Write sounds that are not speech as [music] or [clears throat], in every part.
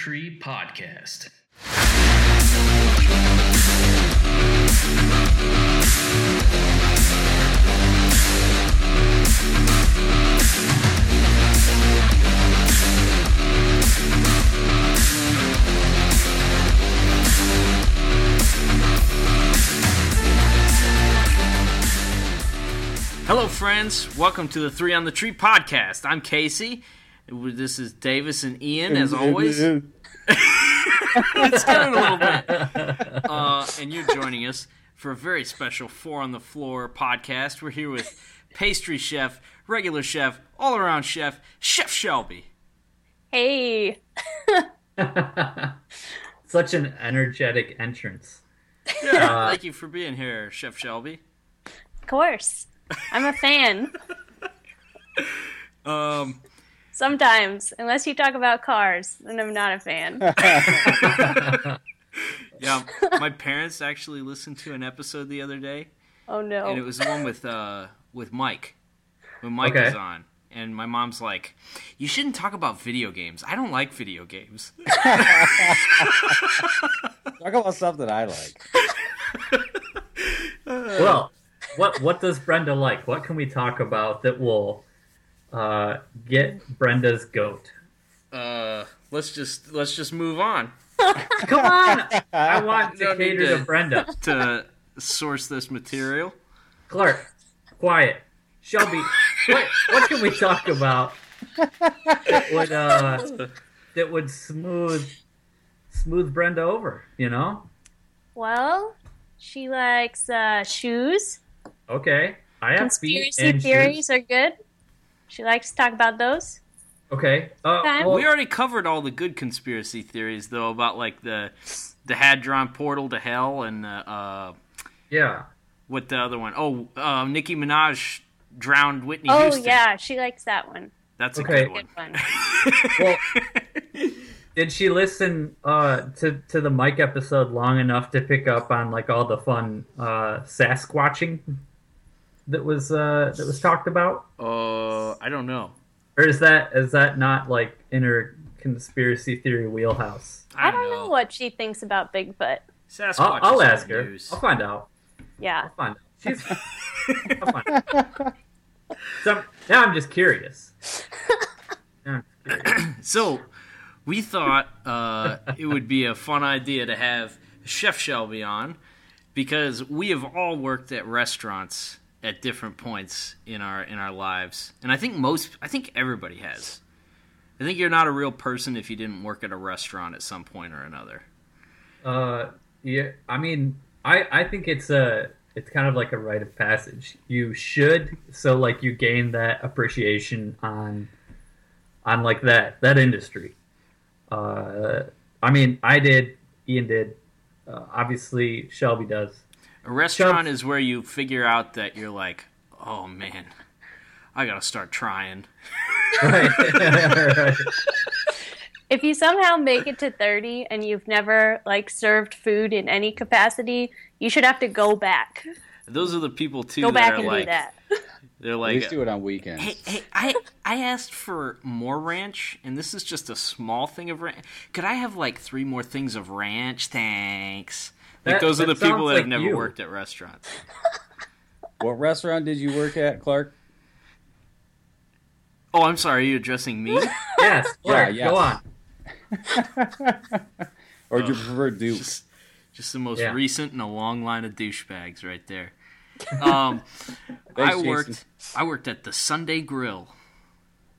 Tree podcast. Hello, friends. Welcome to the Three on the Tree podcast. I'm Casey. This is Davis and Ian, as always. it's [laughs] getting a little bit. Uh, and you're joining us for a very special Four on the Floor podcast. We're here with pastry chef, regular chef, all around chef, Chef Shelby. Hey. [laughs] Such an energetic entrance. Yeah, Uh, thank you for being here, Chef Shelby. Of course. I'm a fan. [laughs] Um, Sometimes, unless you talk about cars, then I'm not a fan. [laughs] [laughs] yeah, my parents actually listened to an episode the other day, Oh no! and it was the one with uh with Mike when Mike Okay. was on. And my mom's like, "You shouldn't talk about video games. I don't like video games." [laughs] Talk about stuff that I like. well, what what does Brenda like? What can we talk about that will uh, get Brenda's goat? Uh, let's just let's just move on [laughs] Come on! I want [laughs] to Don't cater to- to Brenda. to source this material. Clark, quiet. Shelby, what what can we talk about that would uh, that would smooth smooth Brenda over? You know? Well, she likes uh, shoes. Okay, I have feet Conspiracy and theories shoes. are good. She likes to talk about those. Okay. Uh, well, We already covered all the good conspiracy theories, though, about like the the hadron portal to hell and uh, uh yeah. what the other one? Oh, uh, Nicki Minaj drowned Whitney Oh Houston. yeah, she likes that one. that's a Okay. good one. Good one. [laughs] Well, did she listen uh, to to the Mike episode long enough to pick up on like all the fun uh, Sasquatching that was uh, that was talked about, Uh, I don't know. or is that is that not like in her conspiracy theory wheelhouse? I don't know what she thinks about Bigfoot. Sasquatch. I'll, I'll ask her. news. I'll find out. Yeah. I'll find out. She's. [laughs] I'll find out. So I'm- now I'm just curious. [laughs] Now I'm just curious. [clears throat] So, we thought uh, it would be a fun idea to have Chef Shelby on because we have all worked at restaurants at different points in our in our lives, and I think most, I think everybody has. I think you're not a real person if you didn't work at a restaurant at some point or another. Uh, yeah. I mean, I I think it's a it's kind of like a rite of passage. You should so like you gain that appreciation on on like that that industry. Uh, I mean, I did. Ian did. Uh, obviously, Shelby does. A restaurant is where you figure out that you're like, oh man, I gotta start trying. Right. Right. [laughs] If you somehow make it to 30 and you've never like served food in any capacity, you should have to go back. Those are the people too Go that back are and like, do that. They're At like, least do it on weekends. Hey, hey, I I asked for more ranch, and this is just a small thing of ranch. Could I have like three more things of ranch? Thanks. Like those are the people sounds that have never you. worked at restaurants. [laughs] What restaurant did you work at, Clark? Oh, I'm sorry. Are you addressing me? [laughs] yes. [laughs] Clark, yes. Go on. Or do you prefer Duke? just, just the most Yeah. recent in a long line of douchebags right there. Um, [laughs] I worked. Jason. I worked at the Sunday Grill.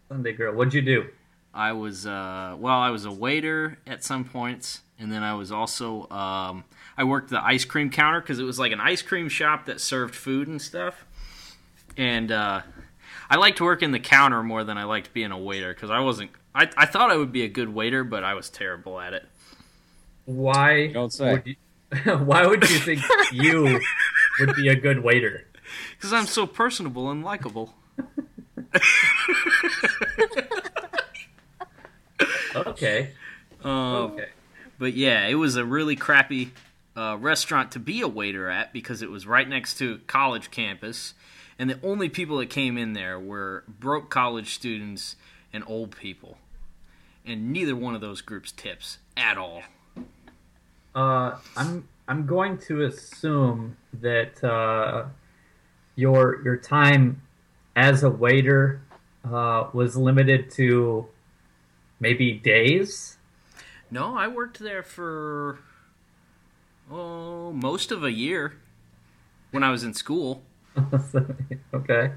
Sunday Grill. What'd you do? I was uh, well, I was a waiter at some points, and then I was also um, I worked the ice cream counter because it was like an ice cream shop that served food and stuff. And uh, I liked working the counter more than I liked being a waiter because I wasn't. I, I thought I would be a good waiter, but I was terrible at it. Why? Don't say. Would you, [laughs] why would you think [laughs] you would be a good waiter? Because I'm so personable and likable. Okay. Um, Okay. But yeah, it was a really crappy uh, restaurant to be a waiter at because it was right next to college campus, and the only people that came in there were broke college students and old people. and neither one of those groups tips at all. Uh, I'm I'm going to assume that uh, your your time as a waiter uh, was limited to maybe days. No, I worked there for oh most of a year when I was in school. [laughs] okay,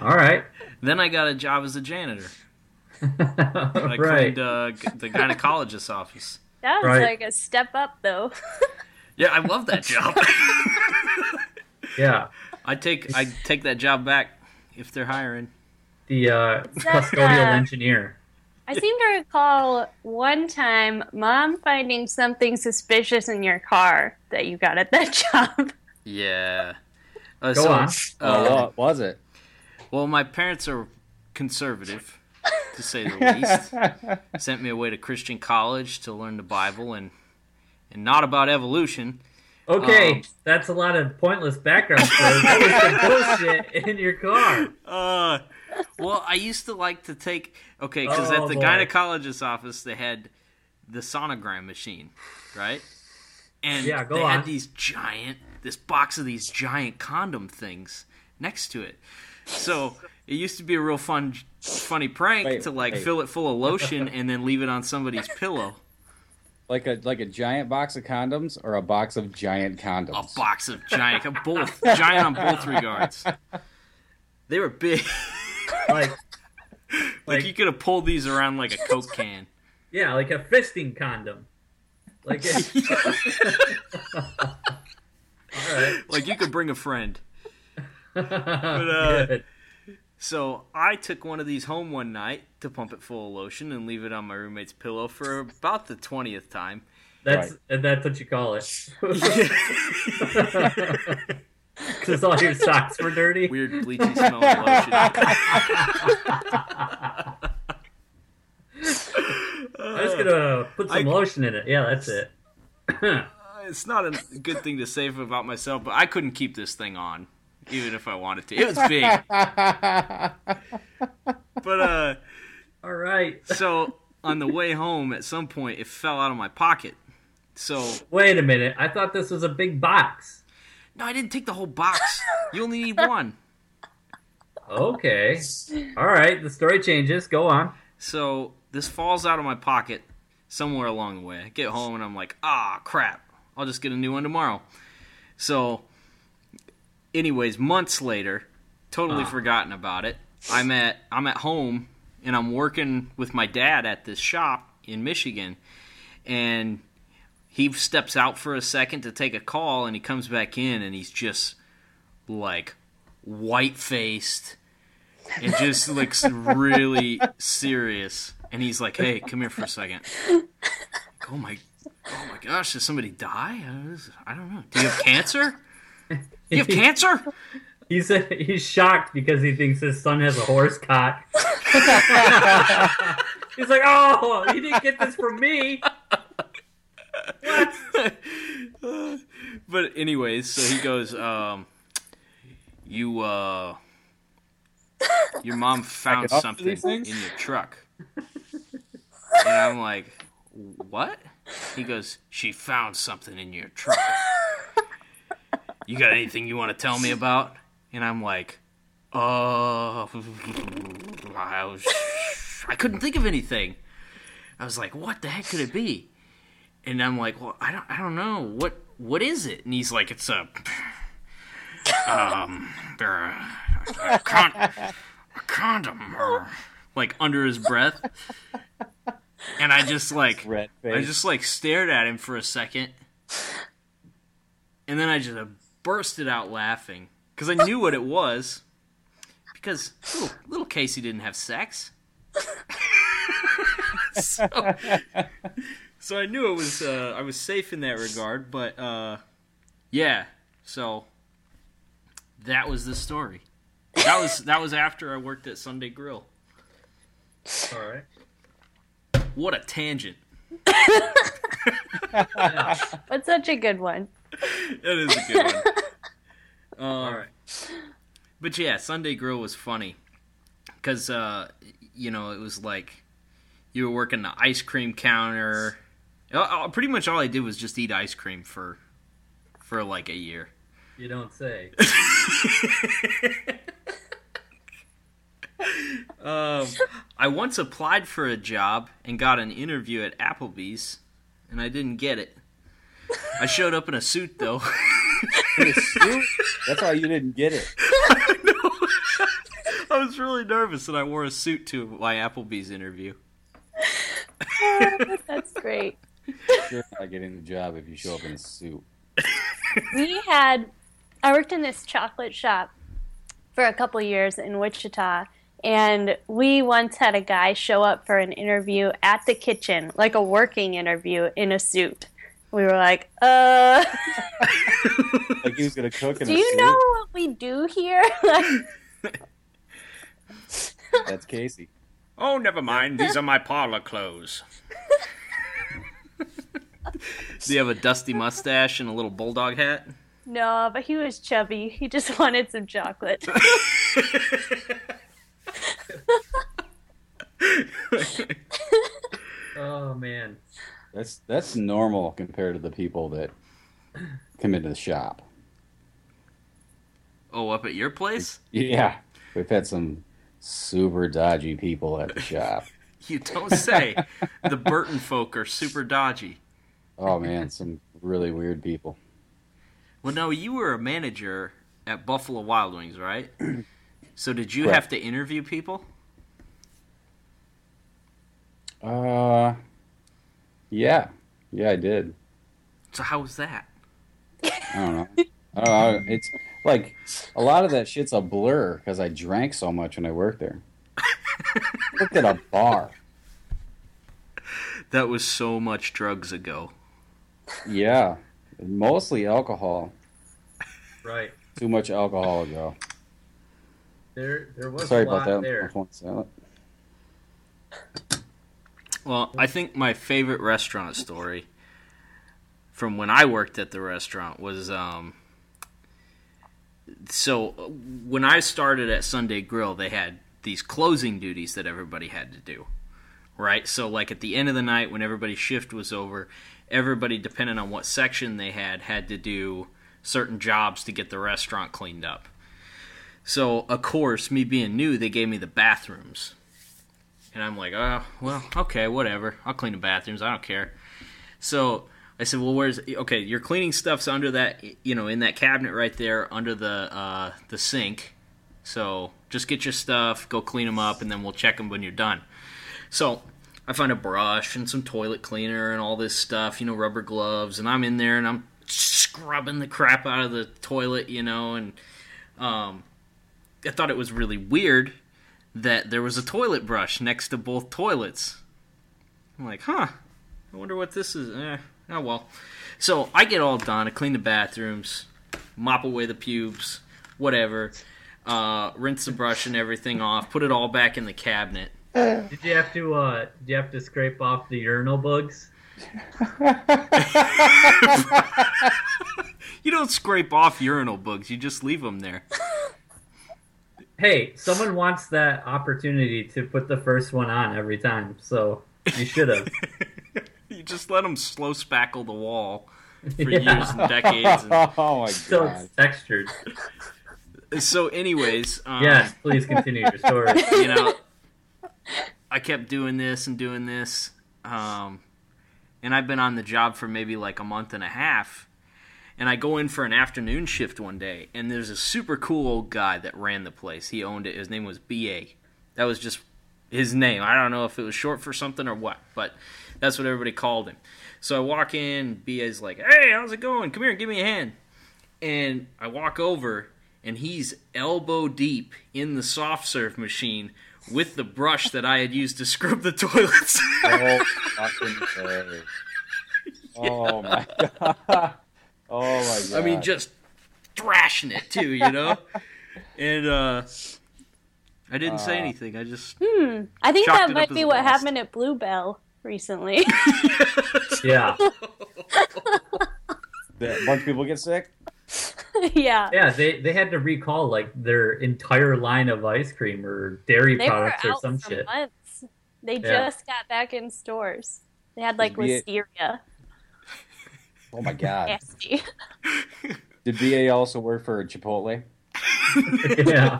all right, Then I got a job as a janitor. [laughs] I right. cleaned uh, the gynecologist's office. That was Right. like a step up, though. [laughs] Yeah, I love that job. [laughs] Yeah, I take I take that job back if they're hiring. the uh, custodial uh, engineer. I seem to recall one time mom finding something suspicious in your car that you got at that [laughs] job. Yeah. Uh, Go so, on. Oh, uh, what was it? well, my parents are conservative, to say the least. [laughs] Sent me away to Christian college to learn the Bible and and not about evolution. Okay, um, that's a lot of pointless background story. That was the [laughs] bullshit in your car. Uh, well, I used to like to take okay because Oh, at the boy. gynecologist's office they had the sonogram machine, right? And Yeah, go they on. had these giant, this box of these giant condom things next to it. So it used to be a real fun, funny prank Wait, to like wait. fill it full of lotion and then leave it on somebody's pillow. Like a like a giant box of condoms or a box of giant condoms? A box of giant, both giant on both regards. They were big. [laughs] Like, Like [laughs] like you could have pulled these around like a coke can. yeah, like a fisting condom. Like, [laughs] all right. Like you could bring a friend. uh, Good. So I took one of these home one night to pump it full of lotion and leave it on my roommate's pillow for about the twentieth time. That's and that's what you call it. [laughs] Because all your socks were dirty. Weird bleachy smelling lotion. [laughs] I'm just gonna put some I- lotion in it. Yeah, that's it. it's not a good thing to say about myself, but I couldn't keep this thing on, even if I wanted to. It was big, [laughs] but uh. all right. So on the way home, at some point, it fell out of my pocket. So Wait a minute. I thought this was a big box. no, I didn't take the whole box. You only need one. Okay. All right. The story changes. Go on. So this falls out of my pocket somewhere along the way. I get home and I'm like, ah, crap. I'll just get a new one tomorrow. So, anyways, months later, totally Ah. forgotten about it. I'm at I'm at home and I'm working with my dad at this shop in Michigan, and he steps out for a second to take a call, and he comes back in and he's just like white faced and just [laughs] looks really serious. And he's like, "Hey, come here for a second. Oh my, oh my gosh, did somebody die? I was- I don't know. Do you have cancer? You have cancer? [laughs] He said he's shocked because he thinks his son has a horse cock. [laughs] he's like, "Oh, he didn't get this from me." [laughs] but anyways, so he goes, um, "You, uh, your mom found something in your truck," and I'm like, "What?" He goes, "She found something in your truck." You got anything you want to tell me about? And I'm like, uh, I was, I couldn't think of anything. I was like, what the heck could it be? And I'm like, well, I don't, I don't know. What, what is it? And he's like, it's a, um, a, a, con- a condom, or like under his breath. And I just like, I just like stared at him for a second, and then I just bursted out laughing because I knew what it was. Because little, little Casey didn't have sex, [laughs] so, so I knew it was uh, I was safe in that regard. But uh, yeah, so that was the story. That was that was after I worked at Sunday Grill. All right. What a tangent! [laughs] But such a good one. [laughs] That is a good one. [laughs] All right. But yeah, Sunday Grill was funny because uh, you know it was like you were working the ice cream counter. Uh, uh, Pretty much all I did was just eat ice cream for for like a year. You don't say. [laughs] Um, I once applied for a job and got an interview at Applebee's, and I didn't get it. I showed up in a suit though. [laughs] In a suit? That's why you didn't get it. I [laughs] I was really nervous, and I wore a suit to my Applebee's interview. [laughs] That's great. You're not getting the job if you show up in a suit. we had I worked in this chocolate shop for a couple years in Wichita and we once had a guy show up for an interview at the kitchen, like a working interview in a suit. We were like, "Uh, [laughs] Like he was gonna cook in do a you suit. know what we do here?" [laughs] That's Casey. Oh, never mind. These are my parlor clothes. Do you have a dusty mustache and a little bulldog hat? no, but he was chubby. He just [laughs] wanted some chocolate. Oh man. That's that's normal compared to the people that come into the shop. Oh, up at your place? Yeah, we've had some super dodgy people at the shop. [laughs] You don't say. the Burton folk are super dodgy. Oh man, some really weird people. Well, no, you were a manager at Buffalo Wild Wings, right? [clears throat] So did you Correct. have to interview people? Uh, yeah, yeah, I did. So how was that? I don't know. I don't know. It's like a lot of that shit's a blur because I drank so much when I worked there. [laughs] Worked at a bar. That was so much drugs ago. Yeah, mostly alcohol. Right. Too much alcohol ago. There there was Sorry a lot about that. There. Well, I think my favorite restaurant story from when I worked at the restaurant was um so when I started at Sunday Grill, they had these closing duties that everybody had to do. Right? So like at the end of the night when everybody's shift was over, everybody depending on what section they had had to do certain jobs to get the restaurant cleaned up. So, of course, me being new, they gave me the bathrooms. And I'm like, oh, well, okay, whatever. I'll clean the bathrooms. I don't care. So I said, well, where's okay? Your cleaning stuff's under that, you know, in that cabinet right there, under the uh, the sink. So just get your stuff, go clean them up, and then we'll check them when you're done. So I find a brush and some toilet cleaner and all this stuff, you know, rubber gloves, and I'm in there and I'm scrubbing the crap out of the toilet, you know, and um, I thought it was really weird that there was a toilet brush next to both toilets. I'm like, huh, I wonder what this is. Eh, oh well. So I get all done. I clean the bathrooms, mop away the pubes, whatever. Uh, rinse the brush and everything off. Put it all back in the cabinet. Did you have to uh did you have to scrape off the urinal bugs? [laughs] You don't scrape off urinal bugs. You just leave them there. Hey, someone wants that opportunity to put the first one on every time, so you should have. [laughs] you just let them slow spackle the wall for [laughs] Yeah. years and decades. [laughs] oh my so god. it's textured. So, anyways, um, Yes, please continue your story. you know, I kept doing this and doing this, um, and I've been on the job for maybe like a month and a half. And I go in for an afternoon shift one day, and there's a super cool old guy that ran the place. He owned it. His name was BA. That was just his name. I don't know if it was short for something or what, but that's what everybody called him. So I walk in, BA's like, "Hey, how's it going? Come here, give me a hand." And I walk over, and he's elbow deep in the soft serve machine with the brush that I had used to scrub the [laughs] toilets. Oh, way. [laughs] Oh my god. Oh my god. I mean, just thrashing it too, you know. [laughs] and uh, I didn't say Uh. anything. I just Hmm. I think that might be what loss. happened at Blue Bell recently. [laughs] Yeah. That- a bunch of people get sick. [laughs] yeah. Yeah, they, they had to recall like their entire line of ice cream or dairy They were products or out some for shit. months. They Yeah. just got back in stores. They had like Is listeria. Oh my god. Nasty. [laughs] Did BA also work for Chipotle? [laughs] yeah.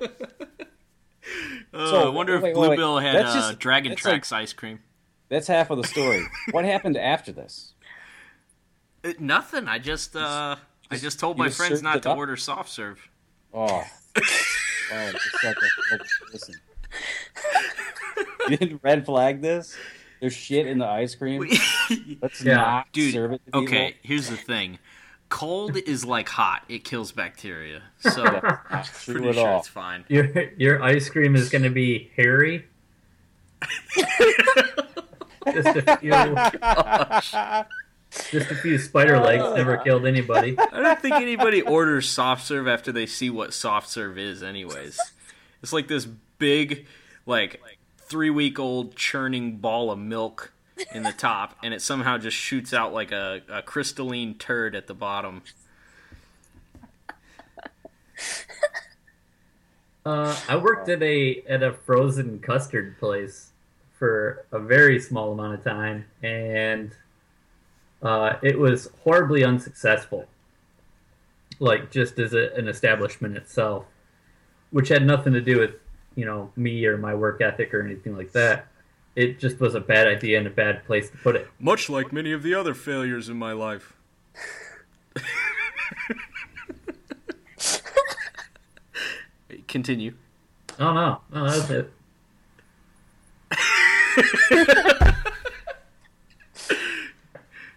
Oh, So, I wonder if wait, wait, wait. Had That's uh, just- Dragon that's like- Tracks ice cream. That's half of the story. what happened after this? [laughs] Uh, nothing. I just uh, I just told you my just friends not to up? order soft serve. Oh. oh, just listen. You didn't red flag this? There's shit in the ice cream. Let's [laughs] Yeah. not Dude, serve it to people. okay, here's the thing. Cold is like hot. It kills bacteria. So [laughs] Not [laughs] true pretty at sure all. it's fine. Your your ice cream is going to be hairy. just a few, just a few spider legs uh. never killed anybody. I don't think anybody orders soft serve after they see what soft serve is anyways. It's like this big like 3 week old churning ball of milk in the top [laughs] and it somehow just shoots out like a, a crystalline turd at the bottom. [laughs] Uh, I worked at a at a frozen custard place for a very small amount of time, and uh, it was horribly unsuccessful. Like just as a, an establishment itself, which had nothing to do with you know me or my work ethic or anything like that. It just was a bad idea and a bad place to put it. Much like many of the other failures in my life. [laughs] Continue. Oh no, no, that's it.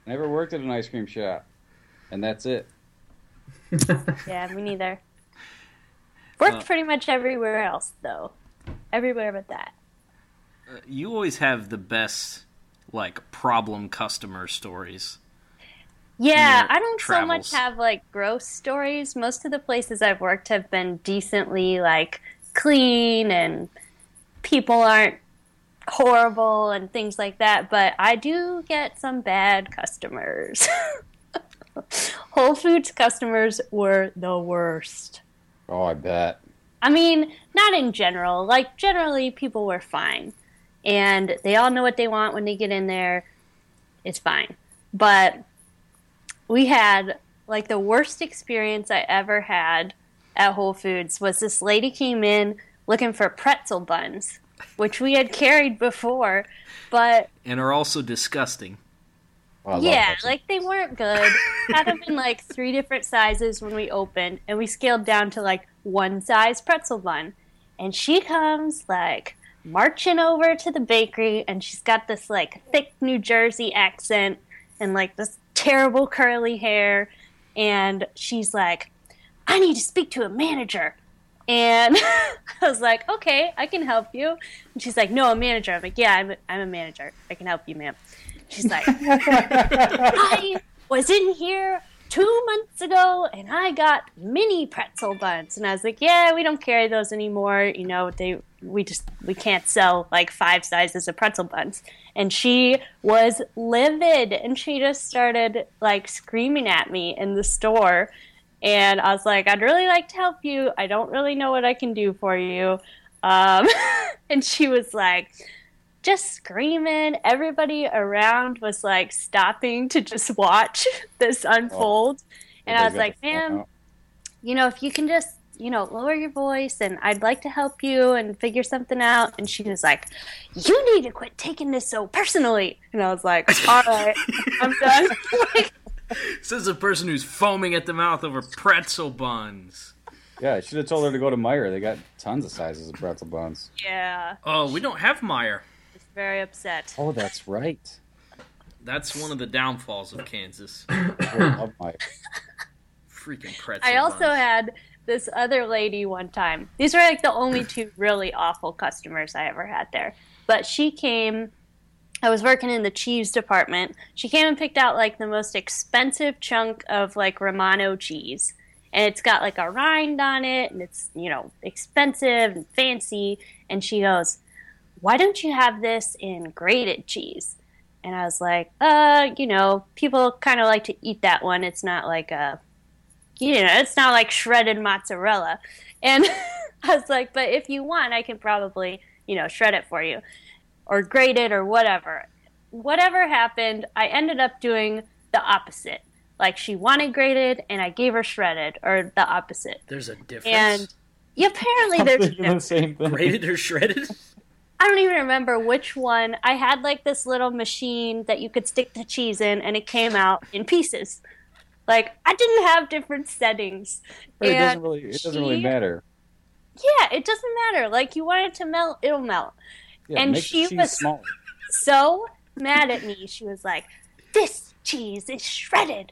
Never worked at an ice cream shop. And that's it. [laughs] Yeah, me neither. Worked Uh, pretty much everywhere else though. Everywhere but that. You always have the best like problem customer stories. Yeah, I don't so much have like gross stories. Most of the places I've worked have been decently like clean and people aren't horrible and things like that, but I do get some bad customers. [laughs] Whole Foods customers were the worst. Oh, I bet. I mean, not in general. Like, generally, people were fine. And they all know what they want when they get in there. It's fine. But we had, like, the worst experience I ever had at Whole Foods was this lady came in looking for pretzel buns, which we had carried before. But And are also disgusting. Oh, yeah, like they weren't good. Had them in like three different sizes when we opened, and we scaled down to like one size pretzel bun. And she comes like marching over to the bakery, and she's got this like thick New Jersey accent and like this terrible curly hair. And she's like, I need to speak to a manager. And [laughs] I was like, okay, I can help you. And she's like, no, a manager. I'm like, yeah, I'm a, I'm a manager. I can help you, ma'am. She's like, [laughs] I was in here two months ago and I got mini pretzel buns. And I was like, yeah, we don't carry those anymore. You know, they we just we can't sell like five sizes of pretzel buns. And she was livid and she just started like screaming at me in the store. And I was like, I'd really like to help you. I don't really know what I can do for you. Um, [laughs] and she was like, just screaming. Everybody around was like stopping to just watch [laughs] this oh, unfold. and I was like, ma'am, you know, if you can just, you know, lower your voice and I'd like to help you and figure something out. And she was like, you need to quit taking this so personally. And I was like, [laughs] all right, I'm done. [laughs] like, is a person who's foaming at the mouth over pretzel buns. Yeah, I should have told her to go to Meijer. They got tons of sizes of pretzel buns. yeah, Oh, we don't have Meijer. I was very upset. Oh, that's right. That's one of the downfalls of Kansas. I love Meijer. Freaking pretzel I also buns. had this other lady one time. These were like the only two really awful customers I ever had there. But she came, I was working in the cheese department. She came and picked out like the most expensive chunk of like Romano cheese. And it's got like a rind on it and it's, you know, expensive and fancy. And she goes, Why don't you have this in grated cheese? And I was like, uh, you know, people kind of like to eat that one. It's not like a you know, it's not like shredded mozzarella. And [laughs] I was like, but if you want, I can probably, you know, shred it for you. or grate it, or whatever. Whatever happened, I ended up doing the opposite. Like she wanted grated and I gave her shredded or the opposite. There's a difference. And yeah, apparently I'm there's a thinking the same thing. Grated or shredded? I don't even remember which one. I had like this little machine that you could stick the cheese in, and it came out in pieces. Like I didn't have different settings. But it doesn't really. It doesn't really matter. Yeah, it doesn't matter. Like you want it to melt, it'll melt. Yeah, and she was- smaller. So mad at me, she was like, "This cheese is shredded,"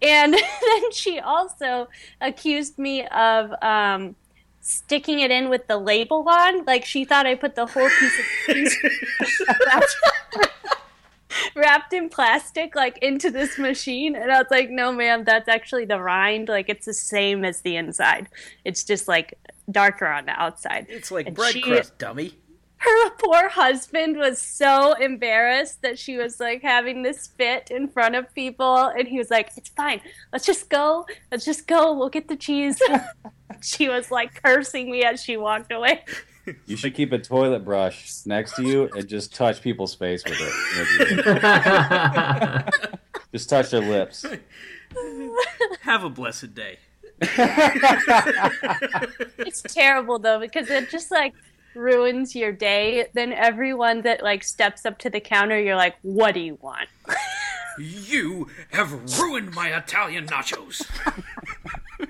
and [laughs] then she also accused me of um, sticking it in with the label on. Like she thought I put the whole piece of [laughs] cheese wrapped, [laughs] wrapped in plastic like into this machine and i was like no ma'am that's actually the rind like it's the same as the inside it's just like darker on the outside It's like And bread she- crust, dummy. Her poor husband was so embarrassed that she was like having this fit in front of people and he was like it's fine let's just go let's just go we'll get the cheese [laughs] she was like cursing me as she walked away You should keep a toilet brush next to you and just touch people's face with it. [laughs] just touch their lips. Have a blessed day. [laughs] it's terrible though because it just like ruins your day then everyone that like steps up to the counter you're like what do you want [laughs] You have ruined my Italian nachos. [laughs]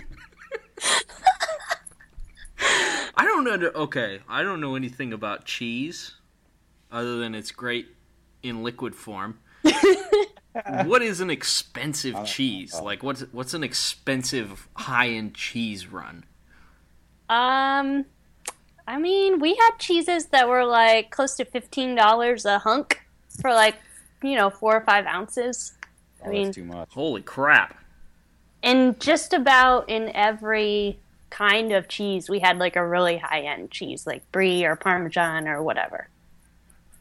I don't know. Okay, I don't know anything about cheese other than it's great in liquid form. [laughs] what is an expensive cheese? Like what's what's an expensive high end cheese run? um i mean we had cheeses that were like close to $15 a hunk for like you know four or five ounces Oh, mean- that's too much. Holy crap! and just about in every kind of cheese we had like a really high end cheese like brie or parmesan or whatever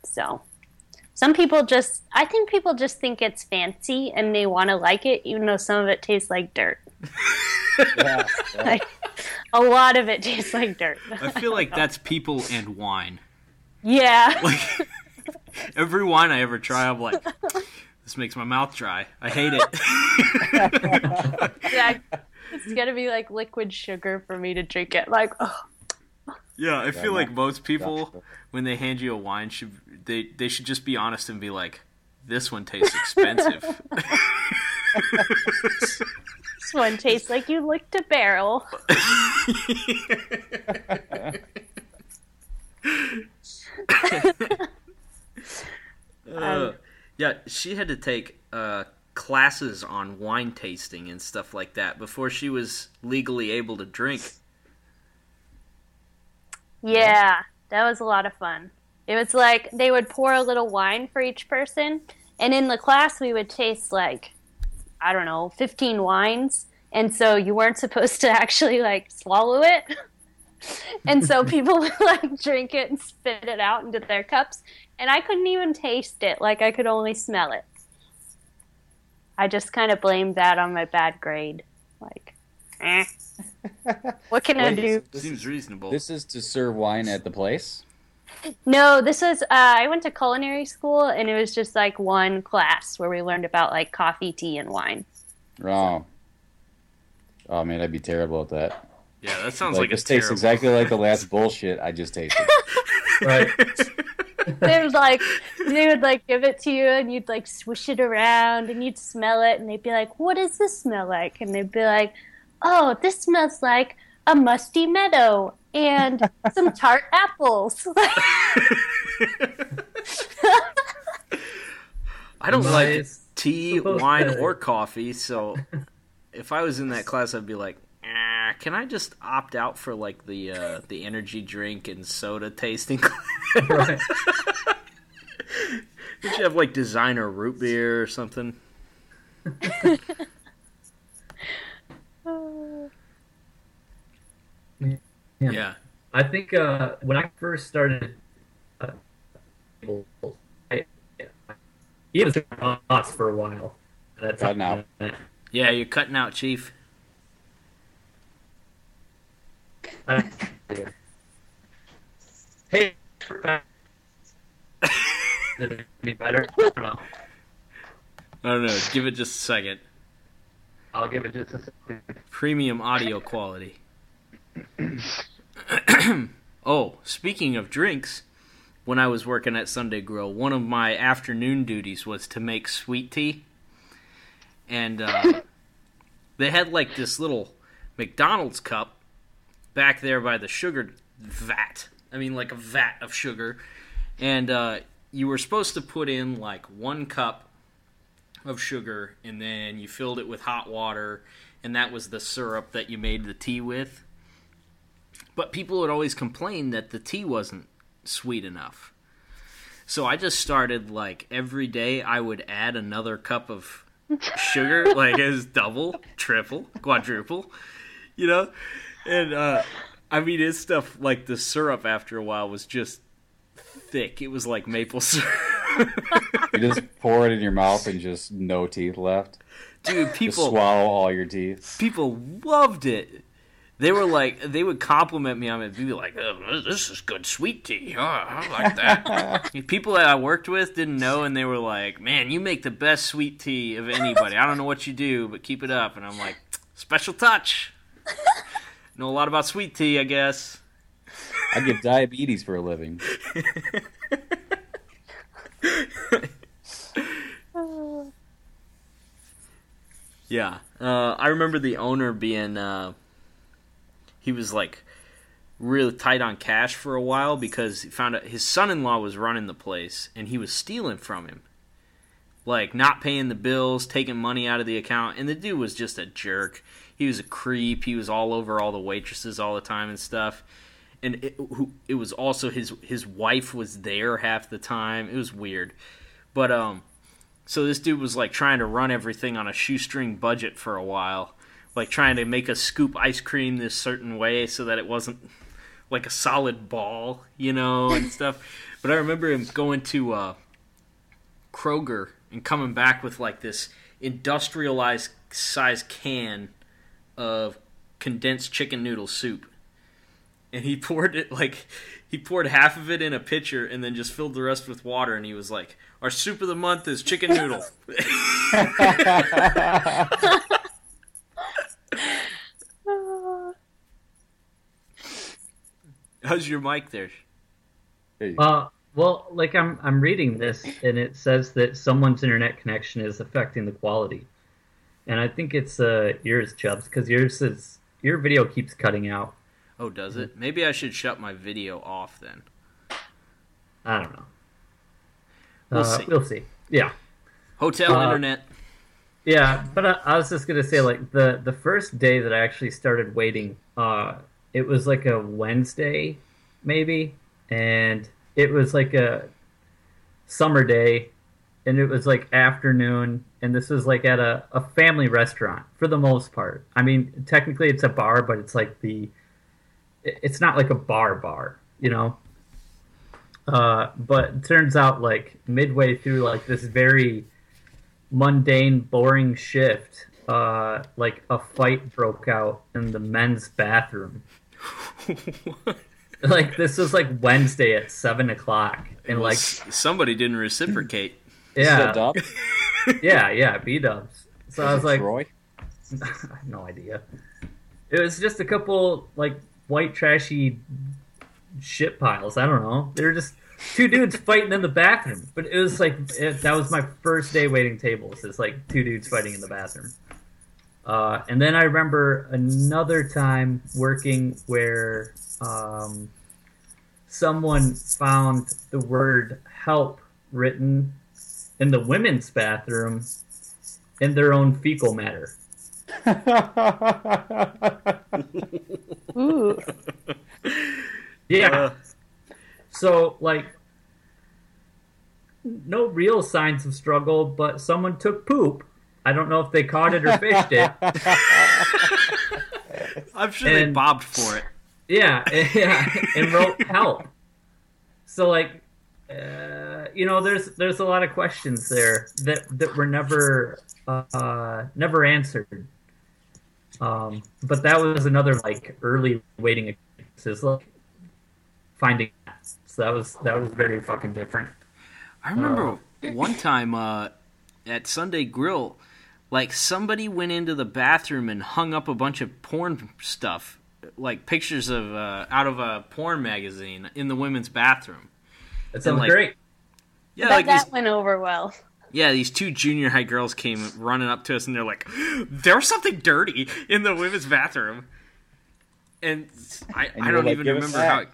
so some people just i think people just think it's fancy and they want to like it even though some of it tastes like dirt [laughs] Yeah, yeah. like a lot of it tastes like dirt [laughs] I feel like that's people and wine. yeah [laughs] Like every wine I ever try, I'm like, this makes my mouth dry. I hate it. yeah [laughs] it's gonna be like liquid sugar for me to drink it like oh yeah, I feel no. like most people Gotcha. when they hand you a wine should they they should just be honest and be like, this one tastes expensive. This one tastes like you licked a barrel [laughs] Uh, yeah, she had to take uh, classes on wine tasting and stuff like that before she was legally able to drink. Yeah, that was a lot of fun. It was like they would pour a little wine for each person, and in the class we would taste like I don't know, 15 wines, and so you weren't supposed to [laughs] actually like swallow it. and so [laughs] people would like drink it and spit it out into their cups, and I couldn't even taste it. Like I could only smell it. I just kind of blamed that on my bad grade. Like, eh. what can I do? Seems reasonable. this is to serve wine at the place. No, this was uh, I went to culinary school and it was just like one class where we learned about like coffee, tea, and wine. Oh. Oh man, I'd be terrible at that. yeah, that sounds Like, like, this a tastes terrible. exactly like the [laughs] last bullshit I just tasted. [laughs] right. They would like they would like give it to you and you'd like swish it around and you'd smell it and they'd be like, "What does this smell like?" And they'd be like, "Oh, this smells like a musty meadow and some tart apples." [laughs] I don't Am like tea, wine, or coffee, so if I was in that class, I'd be like, ah, can I just opt out for like the uh, the energy drink and soda tasting? [laughs] class? right. Did you have like designer root beer or something? [laughs] Yeah. Yeah. I think uh, when I first started, uh, I, he was lost for a while. That's Cutting out. Yeah, you're cutting out, Chief. Uh, hey, [laughs] it be better? I don't know. I don't know. Give it just a second. I'll give it just a second. Premium audio quality. [clears throat] [clears throat] oh, speaking of drinks, when I was working at Sunday Grill, one of my afternoon duties was to make sweet tea. And uh, [laughs] they had like this little McDonald's cup back there by the sugar vat. I mean, like a vat of sugar. And uh, you were supposed to put in like one cup of sugar, and then you filled it with hot water, and that was the syrup that you made the tea with. But people would always complain that the tea wasn't sweet enough. So I just started like every day I would add another cup of sugar, [laughs] like as double, triple, quadruple, you know? And uh I mean it's stuff like the syrup after a while was just thick. It was like maple [laughs] syrup. You just pour it in your mouth and just no teeth left. Dude, Just people swallow all your teeth. people loved it. They were like, they would compliment me on it. They'd be like, oh, "This is good sweet tea. Oh, I like that." [laughs] people that I worked with didn't know, and they were like, "Man, you make the best sweet tea of anybody. I don't know what you do, but keep it up." And I'm like, "Special touch." know a lot about sweet tea, I guess. I get diabetes for a living. [laughs] Yeah, uh, I remember the owner being, uh, he was like really tight on cash for a while because he found out his son-in-law was running the place and he was stealing from him, like not paying the bills, taking money out of the account, and the dude was just a jerk. He was a creep. He was all over all the waitresses all the time and stuff. And it, it was also his his wife was there half the time. It was weird, but um, so this dude was like trying to run everything on a shoestring budget for a while, like trying to make a scoop ice cream this certain way so that it wasn't like a solid ball, you know, and [laughs] stuff. But I remember him going to uh, Kroger and coming back with like this industrialized size can of condensed chicken noodle soup. And he [laughs] poured it like he poured half of it in a pitcher and then just filled the rest with water and he was like, Our soup of the month is chicken noodle. [laughs] [laughs] How's your mic there? Hey, Uh, well, like I'm I'm reading this and it says that someone's internet connection is affecting the quality, and I think it's uh yours, Chubbs, because yours is your video keeps cutting out. Oh, does it? Maybe I should shut my video off then. I don't know. We'll uh, see. We'll see. Yeah, Hotel Uh, internet. Yeah. But I, I was just gonna say, like the the first day that I actually started waiting, uh, it was like a Wednesday, maybe, and it was like a summer day, and it was like afternoon, and this was like at a, a family restaurant for the most part. I mean, technically it's a bar, but it's like the it's not like a bar bar, you know. Uh, but it turns out like midway through like this very mundane, boring shift, uh, like a fight broke out in the men's bathroom. [laughs] Like this was like Wednesday at seven o'clock, and like somebody didn't reciprocate. [laughs] is yeah, Dub? [laughs] yeah, yeah, B dubs. So I was like, Troy? I have no idea. It was just a couple like white trashy shit piles. I don't know. They were just two dudes fighting in the bathroom. But it was like it, that was my first day waiting tables. It's like two dudes fighting in the bathroom. Uh, and then I remember another time working where um, someone found the word "help" written in the women's bathroom in their own fecal matter. [laughs] Ooh. [laughs] Yeah. Uh, so like no real signs of struggle, but someone took poop. I don't know if they caught it or fished it. [laughs] I'm sure they bobbed for it. Yeah, [laughs] yeah, and wrote help. So like, uh, you know, there's there's a lot of questions there that that were never uh, never answered. Um, but that was another like early waiting experience, is like finding. So that was that was very fucking different. I remember one time uh, at Sunday Grill, like somebody went into the bathroom and hung up a bunch of porn stuff, like pictures of uh, out of a porn magazine in the women's bathroom. That sounds like- great. Yeah, but like these, that went over well. yeah, these two junior high girls came running up to us and they're like, "There's something dirty in the women's bathroom," and I, And I don't like, even remember how. back."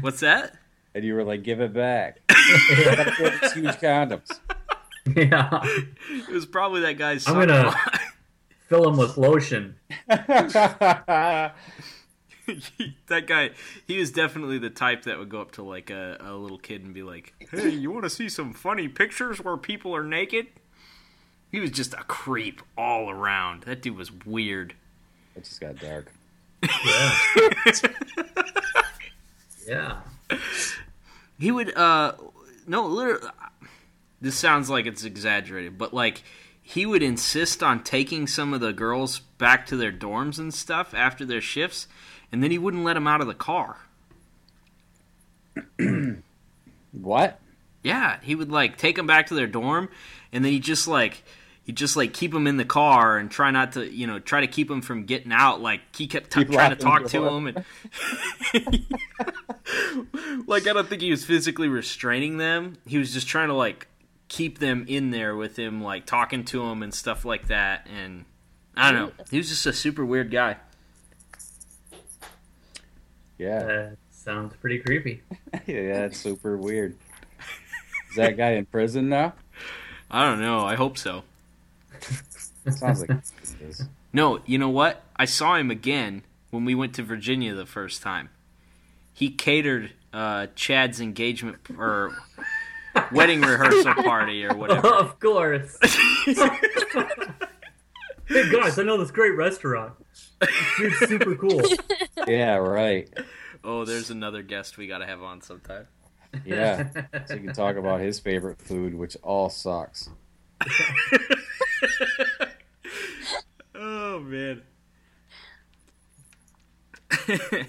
What's that? And you were like, give it back. [laughs] Gotta throw these huge condoms. [laughs] Yeah. It was probably that guy's. I'm gonna- Fill him with lotion. [laughs] that guy, he was definitely the type that would go up to like a, a little kid and be like, "Hey, you want to see some funny pictures where people are naked?" He was just a creep all around. That dude was weird. it just got dark. Yeah. Yeah. He would, uh, no, literally. This sounds like it's exaggerated, but like he would insist on taking some of the girls back to their dorms and stuff after their shifts, and then he wouldn't let them out of the car. [clears throat] What? Yeah, he would like take them back to their dorm, and then he just like he just like keep him in the car and try not to you know try to keep him from getting out. Like he kept t- trying to talk to him, and [laughs] like I don't think he was physically restraining them. He was just trying to like keep them in there with him, like talking to him and stuff like that. And I don't know, he was just a super weird guy. Yeah. That sounds pretty creepy. [laughs] yeah, that's super weird. Is that guy in prison now? I don't know. I hope so. Sounds like. [laughs] No, you know what? I saw him again when we went to Virginia the first time. He catered uh, Chad's engagement or wedding rehearsal party or [laughs] whatever. of course. [laughs] hey guys, I know this great restaurant. It's super cool. Yeah, right. Oh, there's another guest we got to have on sometime. Yeah. So you can talk about his favorite food, which all sucks. [laughs] Oh man. [laughs]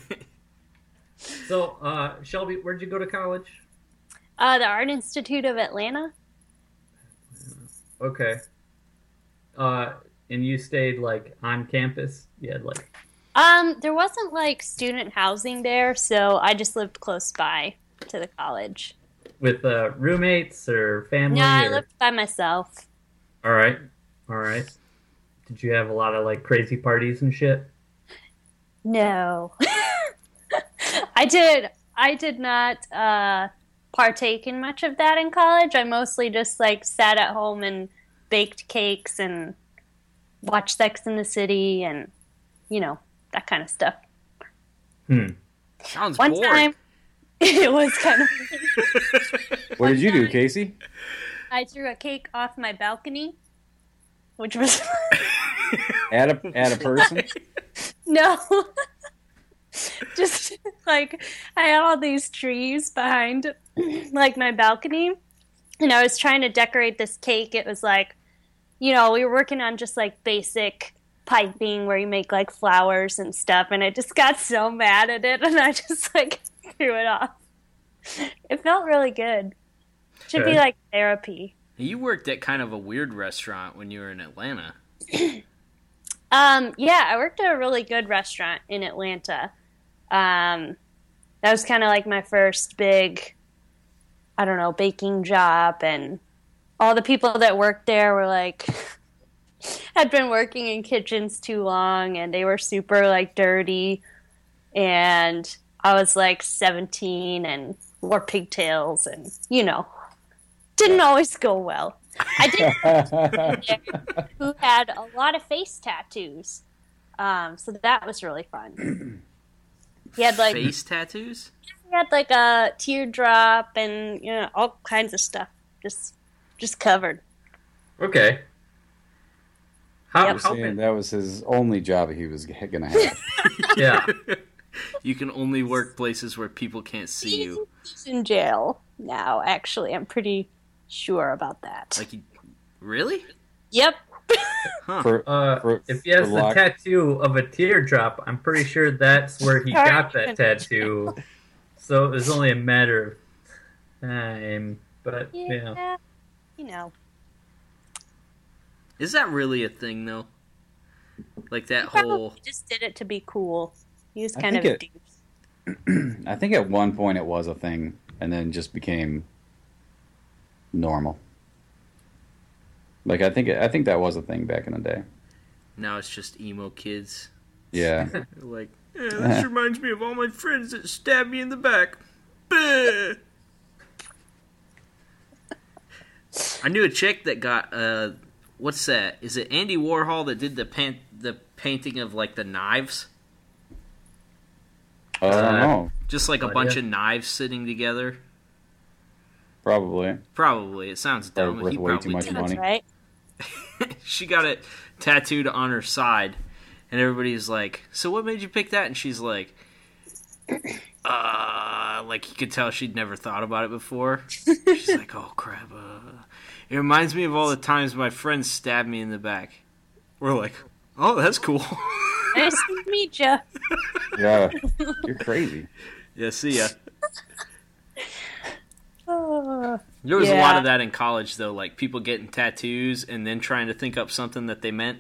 So, uh, Shelby, where'd you go to college? Uh, the Art Institute of Atlanta. Okay. Uh, and you stayed like on campus? You had like Um, there wasn't like student housing there, so I just lived close by to the college. with uh, roommates or family? No, I lived by myself. All right, all right. Did you have a lot of like crazy parties and shit? No. [laughs] I did I did not uh partake in much of that in college. I mostly just like sat at home and baked cakes and watched Sex in the City and you know, that kind of stuff. Hmm. Sounds One boring. time [laughs] it was kind of [laughs] What did you do, Casey? I threw a cake off my balcony, which was [laughs] At a at a person? [laughs] no. [laughs] Just like I had all these trees behind like my balcony and I was trying to decorate this cake. It was like you know, we were working on just like basic piping where you make like flowers and stuff and I just got so mad at it and I just like threw it off. It felt really good. Should be like therapy. You worked at kind of a weird restaurant when you were in Atlanta. [clears throat] Um, yeah, I worked at a really good restaurant in Atlanta. Um, that was kind of like my first big, I don't know, baking job, and all the people that worked there were like, [laughs] had been working in kitchens too long, and they were super like dirty. And I was like 17 and wore pigtails, and you know, didn't always go well. I did [laughs] who had a lot of face tattoos. Um, so that was really fun. [clears throat] He had like Face tattoos? he had like a teardrop and you know all kinds of stuff just just covered. Okay. How, Yep. You're saying that was his only job he was gonna have. [laughs] yeah. [laughs] You can only work places where people can't see you. He's in jail now. Actually, I'm pretty sure about that. Like, you, really? yep. [laughs] For, Uh, For- if he has the lock- tattoo of a teardrop, I'm pretty sure that's where he got that tattoo. So it was only a matter of time. but Yeah, yeah. you know. Is that really a thing though? Like that Probably whole just did it to be cool. He was kind of think it- douche. [clears throat] I think at one point it was a thing, and then just became normal. Like I think I think that was a thing back in the day. now it's just emo kids. Yeah, [laughs] [laughs] like, "Eh, this [laughs] reminds me of all my friends that stabbed me in the back. Bah." I knew a chick that got uh, what's that? Is it Andy Warhol that did the pan- the painting of like the knives? I don't Uh, know. Just like a bunch yeah. of knives sitting together. Probably. Probably. It sounds Probably dumb. worth He way too probably much did. That's money. right. [laughs] she got it tattooed on her side, and everybody's like, "So what made you pick that?" And she's like, [clears throat] "Uh, like you could tell she'd never thought about it before." She's like, "Oh crap! Uh, it reminds me of all the times my friends stabbed me in the back." We're like, "Oh, that's cool." Nice to meet you. [laughs] Yeah, you're crazy. yeah, see ya. There was a lot of that in college, though, like people getting tattoos and then trying to think up something that they meant.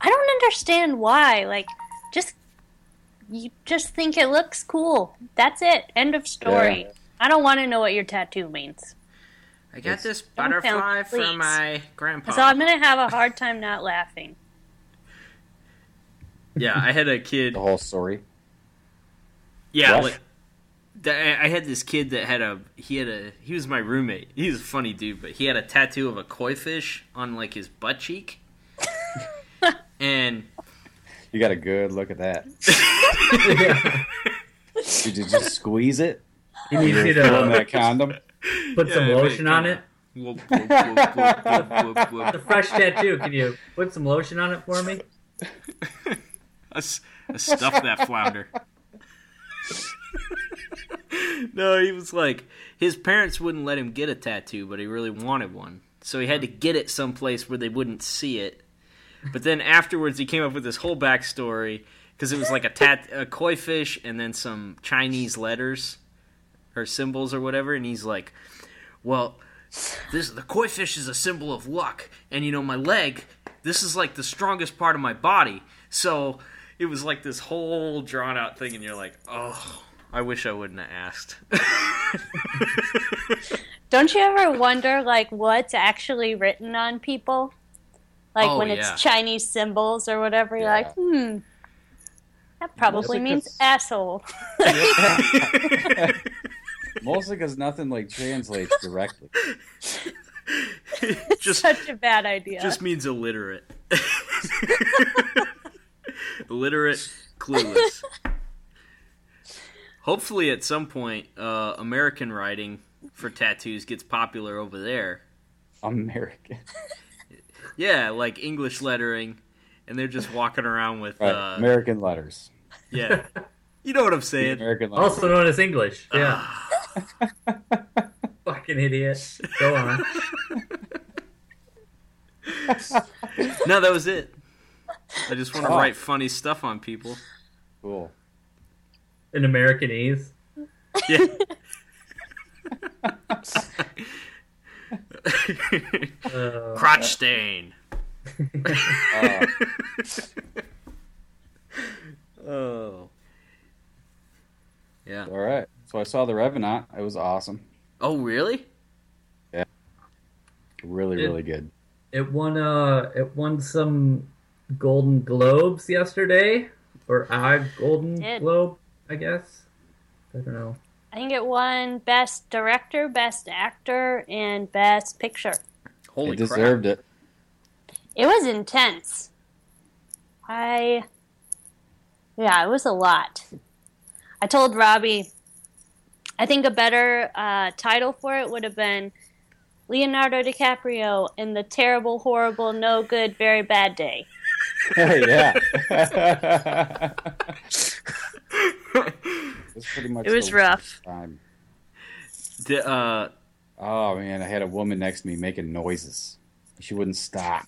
I don't understand why. Like, just you just think it looks cool. That's it. End of story. Yeah. I don't want to know what your tattoo means. I got Yes. this butterfly me, for my grandpa. So I'm gonna have a hard time not laughing. yeah, I had a kid. The whole story. Yeah, What? like th- I I had this kid that had a he had a he was my roommate. He was a funny dude, but he had a tattoo of a koi fish on like his butt cheek. [laughs] and You got a good look at that. [laughs] Did you just squeeze it? He needs you Fill in to uh, that condom. put some Yeah, lotion on it. it. whoop, whoop, whoop, whoop, whoop, whoop, whoop. The fresh tattoo. Can you put some lotion on it for me? [laughs] I, s- I stuffed that flounder. [laughs] no, he was like his parents wouldn't let him get a tattoo, but he really wanted one, so he had to get it someplace where they wouldn't see it. But then afterwards, he came up with this whole backstory because it was like a tat, a koi fish, and then some Chinese letters or symbols or whatever, and he's like, "Well." This the koi fish is a symbol of luck, and you know my leg. This is like the strongest part of my body, so it was like this whole drawn out thing, and you're like, oh, I wish I wouldn't have asked. [laughs] Don't you ever wonder like what's actually written on people? Like Oh, when yeah. it's Chinese symbols or whatever, you're Yeah. like, hmm. That probably Mostly means 'cause- asshole. [laughs] Mostly because nothing like translates directly. [laughs] just Such a bad idea. just means illiterate. illiterate, clueless. Hopefully, at some point, uh, American writing for tattoos gets popular over there. American. [laughs] Yeah, like English lettering, and they're just walking around with, Right. uh, American letters. yeah, [laughs] you know what I'm The saying. American letters. Also known as English. Yeah. [laughs] Fucking idiot. Go on. No, that was it. I just want to Oh. write funny stuff on people. Cool. In Americanese. Yeah. [laughs] Uh, Crotch stain. [laughs] Uh, Oh. Yeah. all right. So I saw the Revenant. It was awesome. Oh, really? Yeah. Really, It- really good. it won. Uh, it won some Golden Globes yesterday, or a Golden Globe, I guess. I don't know. I think it won Best Director, Best Actor, and Best Picture. Holy it crap. deserved it. It was intense. I. Yeah, it was a lot. I told Robbie, I think a better uh, title for it would have been Leonardo DiCaprio in the terrible, horrible, no good, very bad day. [laughs] yeah. [laughs] [laughs] it was pretty much. It was rough. Time. The, uh, Oh man, I had a woman next to me making noises. She wouldn't stop.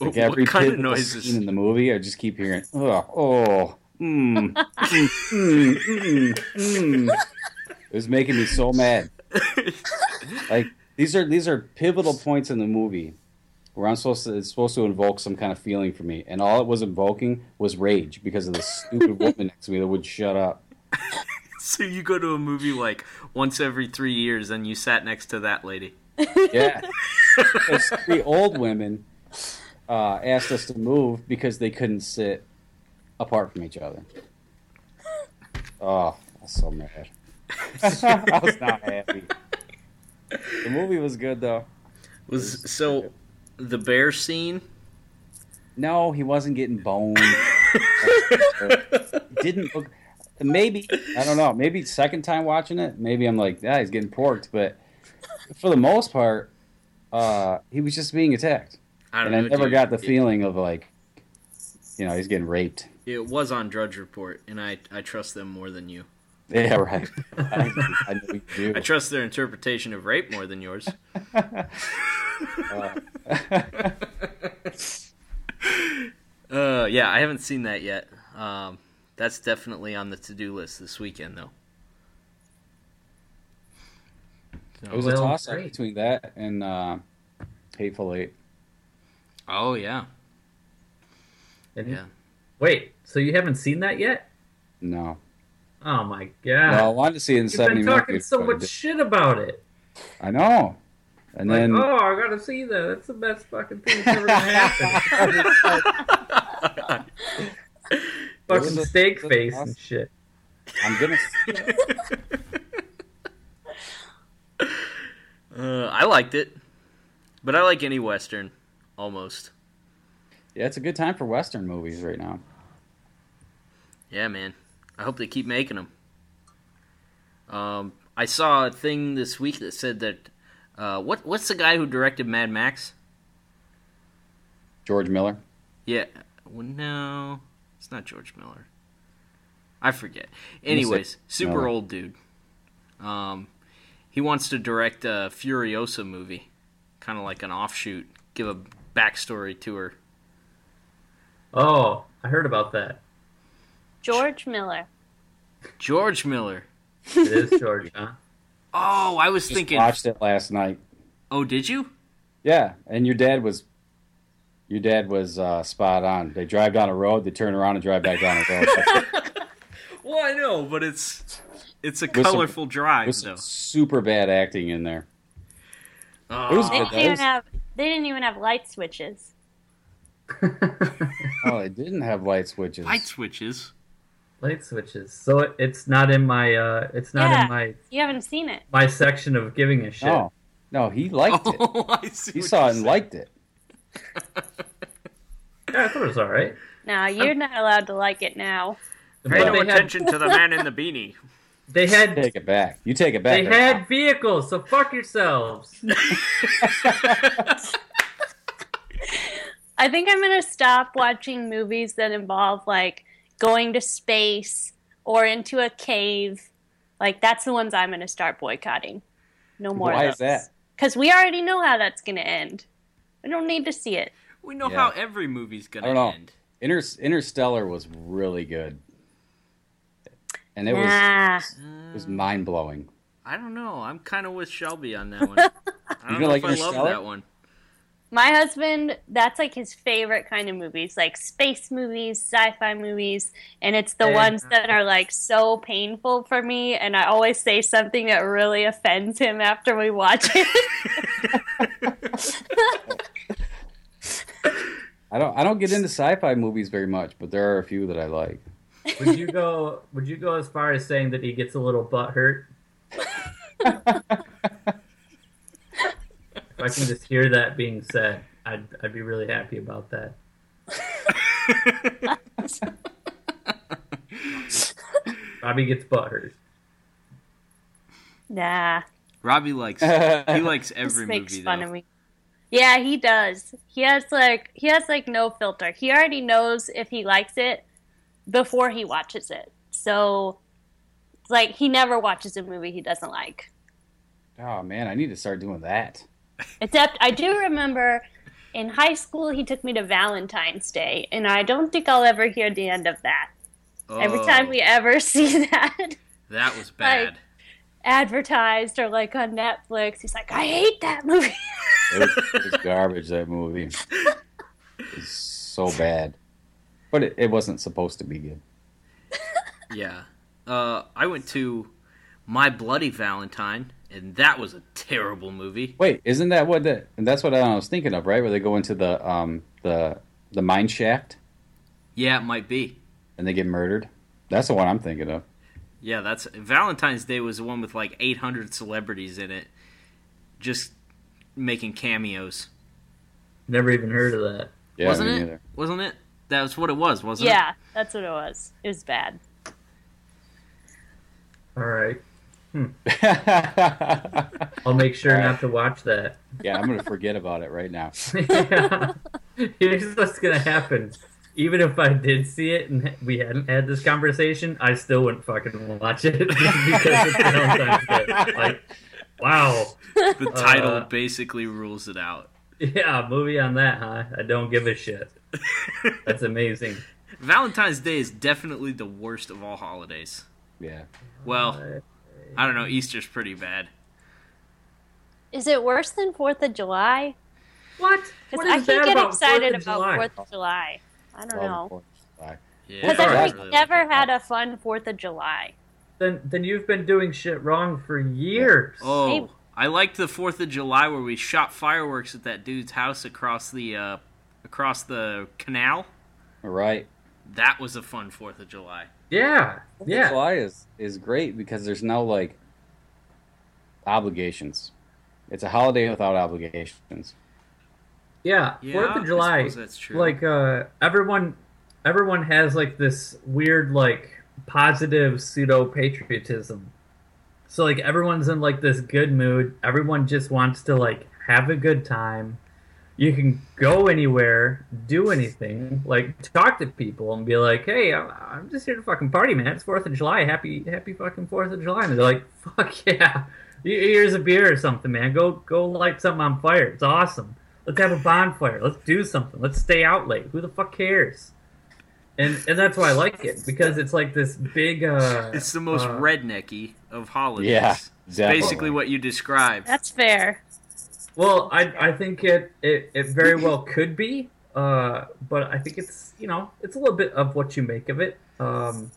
Like what every kind of pivotal noises? scene in the movie, I just keep hearing, oh, oh, mm, mm, mm, mm, mm. It was making me so mad. [laughs] Like these are these are pivotal points in the movie where I'm supposed to it's supposed to invoke some kind of feeling for me, and all it was invoking was rage because of the stupid [laughs] woman next to me that would shut up. [laughs] so you go to a movie like once every three years, and you sat next to that lady. Yeah, [laughs] Those three old women uh, asked us to move because they couldn't sit apart from each other. Oh, I was so mad. I was not happy. The movie was good though. Was so the bear scene? No, he wasn't getting boned. [laughs] Didn't look. Maybe I don't know. Maybe second time watching it, maybe I'm like, yeah, he's getting porked. But for the most part, uh, he was just being attacked, I don't and I never dude. got the feeling of like, you know, he's getting raped. It, was on Drudge Report, and I I trust them more than you. Yeah, [laughs] right. I, I know do. I trust their interpretation of rape more than yours. [laughs] Uh, yeah, I haven't seen that yet. Um, that's definitely on the to-do list this weekend, though. It was a toss up great. between that and uh, Hateful Eight. Oh yeah, And- yeah. Wait, so you haven't seen that yet? No, Oh my god! well, I wanted to see it in You've seventy been talking minutes. so much shit about it. I know. And Like, then oh, I gotta see that. That's the best fucking thing that's ever gonna happen. [laughs] fucking steak it was a face toss. and shit. I'm gonna. [laughs] Uh, I liked it, but I like any western almost. Yeah, it's a good time for Western movies right now. Yeah, man. I hope they keep making them. Um, I saw a thing this week that said that uh, what what's the guy who directed Mad Max? George Miller. Yeah, well, no, it's not George Miller. I forget. gonna Anyways, super Miller. old dude. Um, he wants to direct a Furiosa movie, kind of like an offshoot. Give a backstory to her. Oh, I heard about that. George Miller. George Miller. It is George, huh? [laughs] Oh, I was Just thinking. watched it last night. Oh, did you? Yeah, and your dad was. Your dad was uh, spot on. They drive down a road, they turn around and drive back down a road. [laughs] Well, I know, but it's it's a some- colorful drive, There's though. some super bad acting in there. Oh, It was They didn't even have. They didn't even have light switches. [laughs] Oh, it didn't have light switches. light switches. Light switches. So it, it's not in my. uh It's not Yeah. in my You haven't seen it. my section of giving a shit. No, no, he liked it. [laughs] Oh, I see. He what saw it and saying. liked it. [laughs] Yeah, I thought it was all right. No, you're not allowed to like it now. Pay no they had, attention to the [laughs] man in the beanie. they had Take it back. You take it back. they had vehicles, so fuck yourselves. I think I'm gonna stop watching movies that involve like going to space or into a cave. Like that's the ones I'm gonna start boycotting. No more. Why of is that? Because we already know how that's gonna end. We don't need to see it. We know Yeah. how every movie's gonna don't know. end. Inter- Interstellar was really good, and it was it was mind blowing. I don't know. I'm kind of with Shelby on that [laughs] one. I don't gonna know like if I love that one. My husband, that's like his favorite kind of movies, like space movies, sci-fi movies, and it's the And- ones that are like so painful for me. And I always say something that really offends him after we watch it. [laughs] I don't I don't get into sci-fi movies very much, but there are a few that I like. Would you go? Would you go as far as saying that he gets a little butt hurt? [laughs] If I can just hear that being said, I'd I'd be really happy about that. [laughs] Robbie gets butt hurt. nah, Robbie likes he likes [laughs] just every makes movie fun though. of me. Yeah, he does. He has like he has like no filter. He already knows if he likes it before he watches it. So, like he never watches a movie he doesn't like. Oh man, I need to start doing that. Except I do remember in high school he took me to Valentine's Day, and I don't think I'll ever hear the end of that. Every Oh, time we ever [laughs] see that, that was bad. advertised or like on Netflix. He's like, I hate that movie. It was, it was [laughs] garbage. That movie. It was so bad, but it, it wasn't supposed to be good. Yeah. Uh, I went to My Bloody Valentine, and that was a terrible movie. Wait, isn't that what the? And that's what I was thinking of, right? Where they go into the um the the mine shaft Yeah, it might be. and they get murdered. That's the one I'm thinking of. Yeah, that's Valentine's Day was the one with like 800 celebrities in it, just making cameos, Never even heard of that. Yeah, wasn't me it? neither. Wasn't it? That was what it was, wasn't it? yeah, that's what it was. It was bad. All right. Yeah, I'll make sure not to watch that. Yeah, I'm gonna forget about it right now. [laughs] yeah. Here's what's gonna happen. Even if I did see it and we hadn't had this conversation, I still wouldn't fucking watch it just [laughs] because it's Valentine's Day. Like, wow. The title Uh, basically rules it out. Yeah, movie on that, huh? I don't give a shit. That's amazing. [laughs] Valentine's Day is definitely the worst of all holidays. Yeah, Well, Uh, I don't know. Easter's pretty bad. Is it worse than Fourth of July? what? Because What I can't get about excited 4th about Fourth of July. I don't Well, know. of course, why? Yeah, Because I I've alright. really never like had a fun Fourth of July. Then, then you've been doing shit wrong for years. Oh, Maybe. I liked the Fourth of July where we shot fireworks at that dude's house across the uh, across the canal. All right. That was a fun Fourth of July. Yeah, Fourth of yeah. July is is great because there's no like obligations. It's a holiday without obligations. Yeah, Yeah, Fourth I of July. suppose that's true. Like uh, everyone, everyone has like this weird like positive pseudo patriotism. So like everyone's in like this good mood. Everyone just wants to like have a good time. You can go anywhere, do anything, like talk to people and be like, "Hey, I'm, I'm just here to fucking party, man. It's Fourth of July. Happy, happy fucking Fourth of July." And they're like, [laughs] "Fuck yeah, here's a beer or something, man. Go, go light something on fire. It's awesome." Let's have a bonfire. Let's do something. Let's stay out late. Who the fuck cares? And and that's why I like it because it's like this big. uh It's the most uh, rednecky of holidays. Yeah, It's definitely. basically what you described. That's fair. Well, I I think it it, it very well could be, uh, but I think it's you know it's a little bit of what you make of it. Um,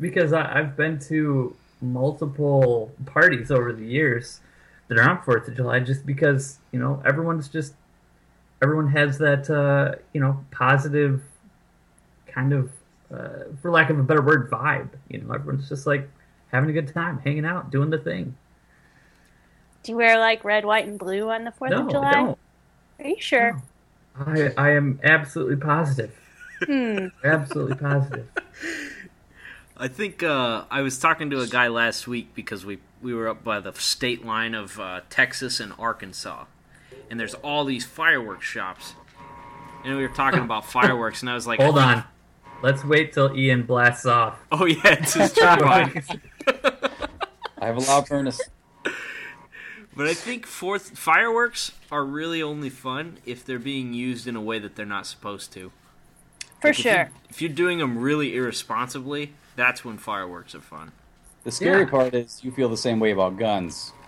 because I, I've been to multiple parties over the years that are on Fourth of July, just because you know everyone's just everyone has that uh, you know positive kind of, uh, for lack of a better word, vibe. You know, everyone's just like having a good time, hanging out, doing the thing. Do you wear like red, white, and blue on the Fourth no, of July? I don't. Are you sure? I, I am absolutely positive. Hmm. [laughs] Absolutely positive. I think uh, I was talking to a guy last week because we we were up by the state line of uh, Texas and Arkansas, and there's all these fireworks shops, and we were talking about [laughs] fireworks, and I was like, Hold on. Let's wait till Ian blasts off. Oh yeah, it's his [laughs] true I have a loud furnace. But I think fourth fireworks are really only fun if they're being used in a way that they're not supposed to. For Like, if you- sure. If you're doing them really irresponsibly, that's when fireworks are fun. The scary Yeah. part is you feel the same way about guns. [laughs]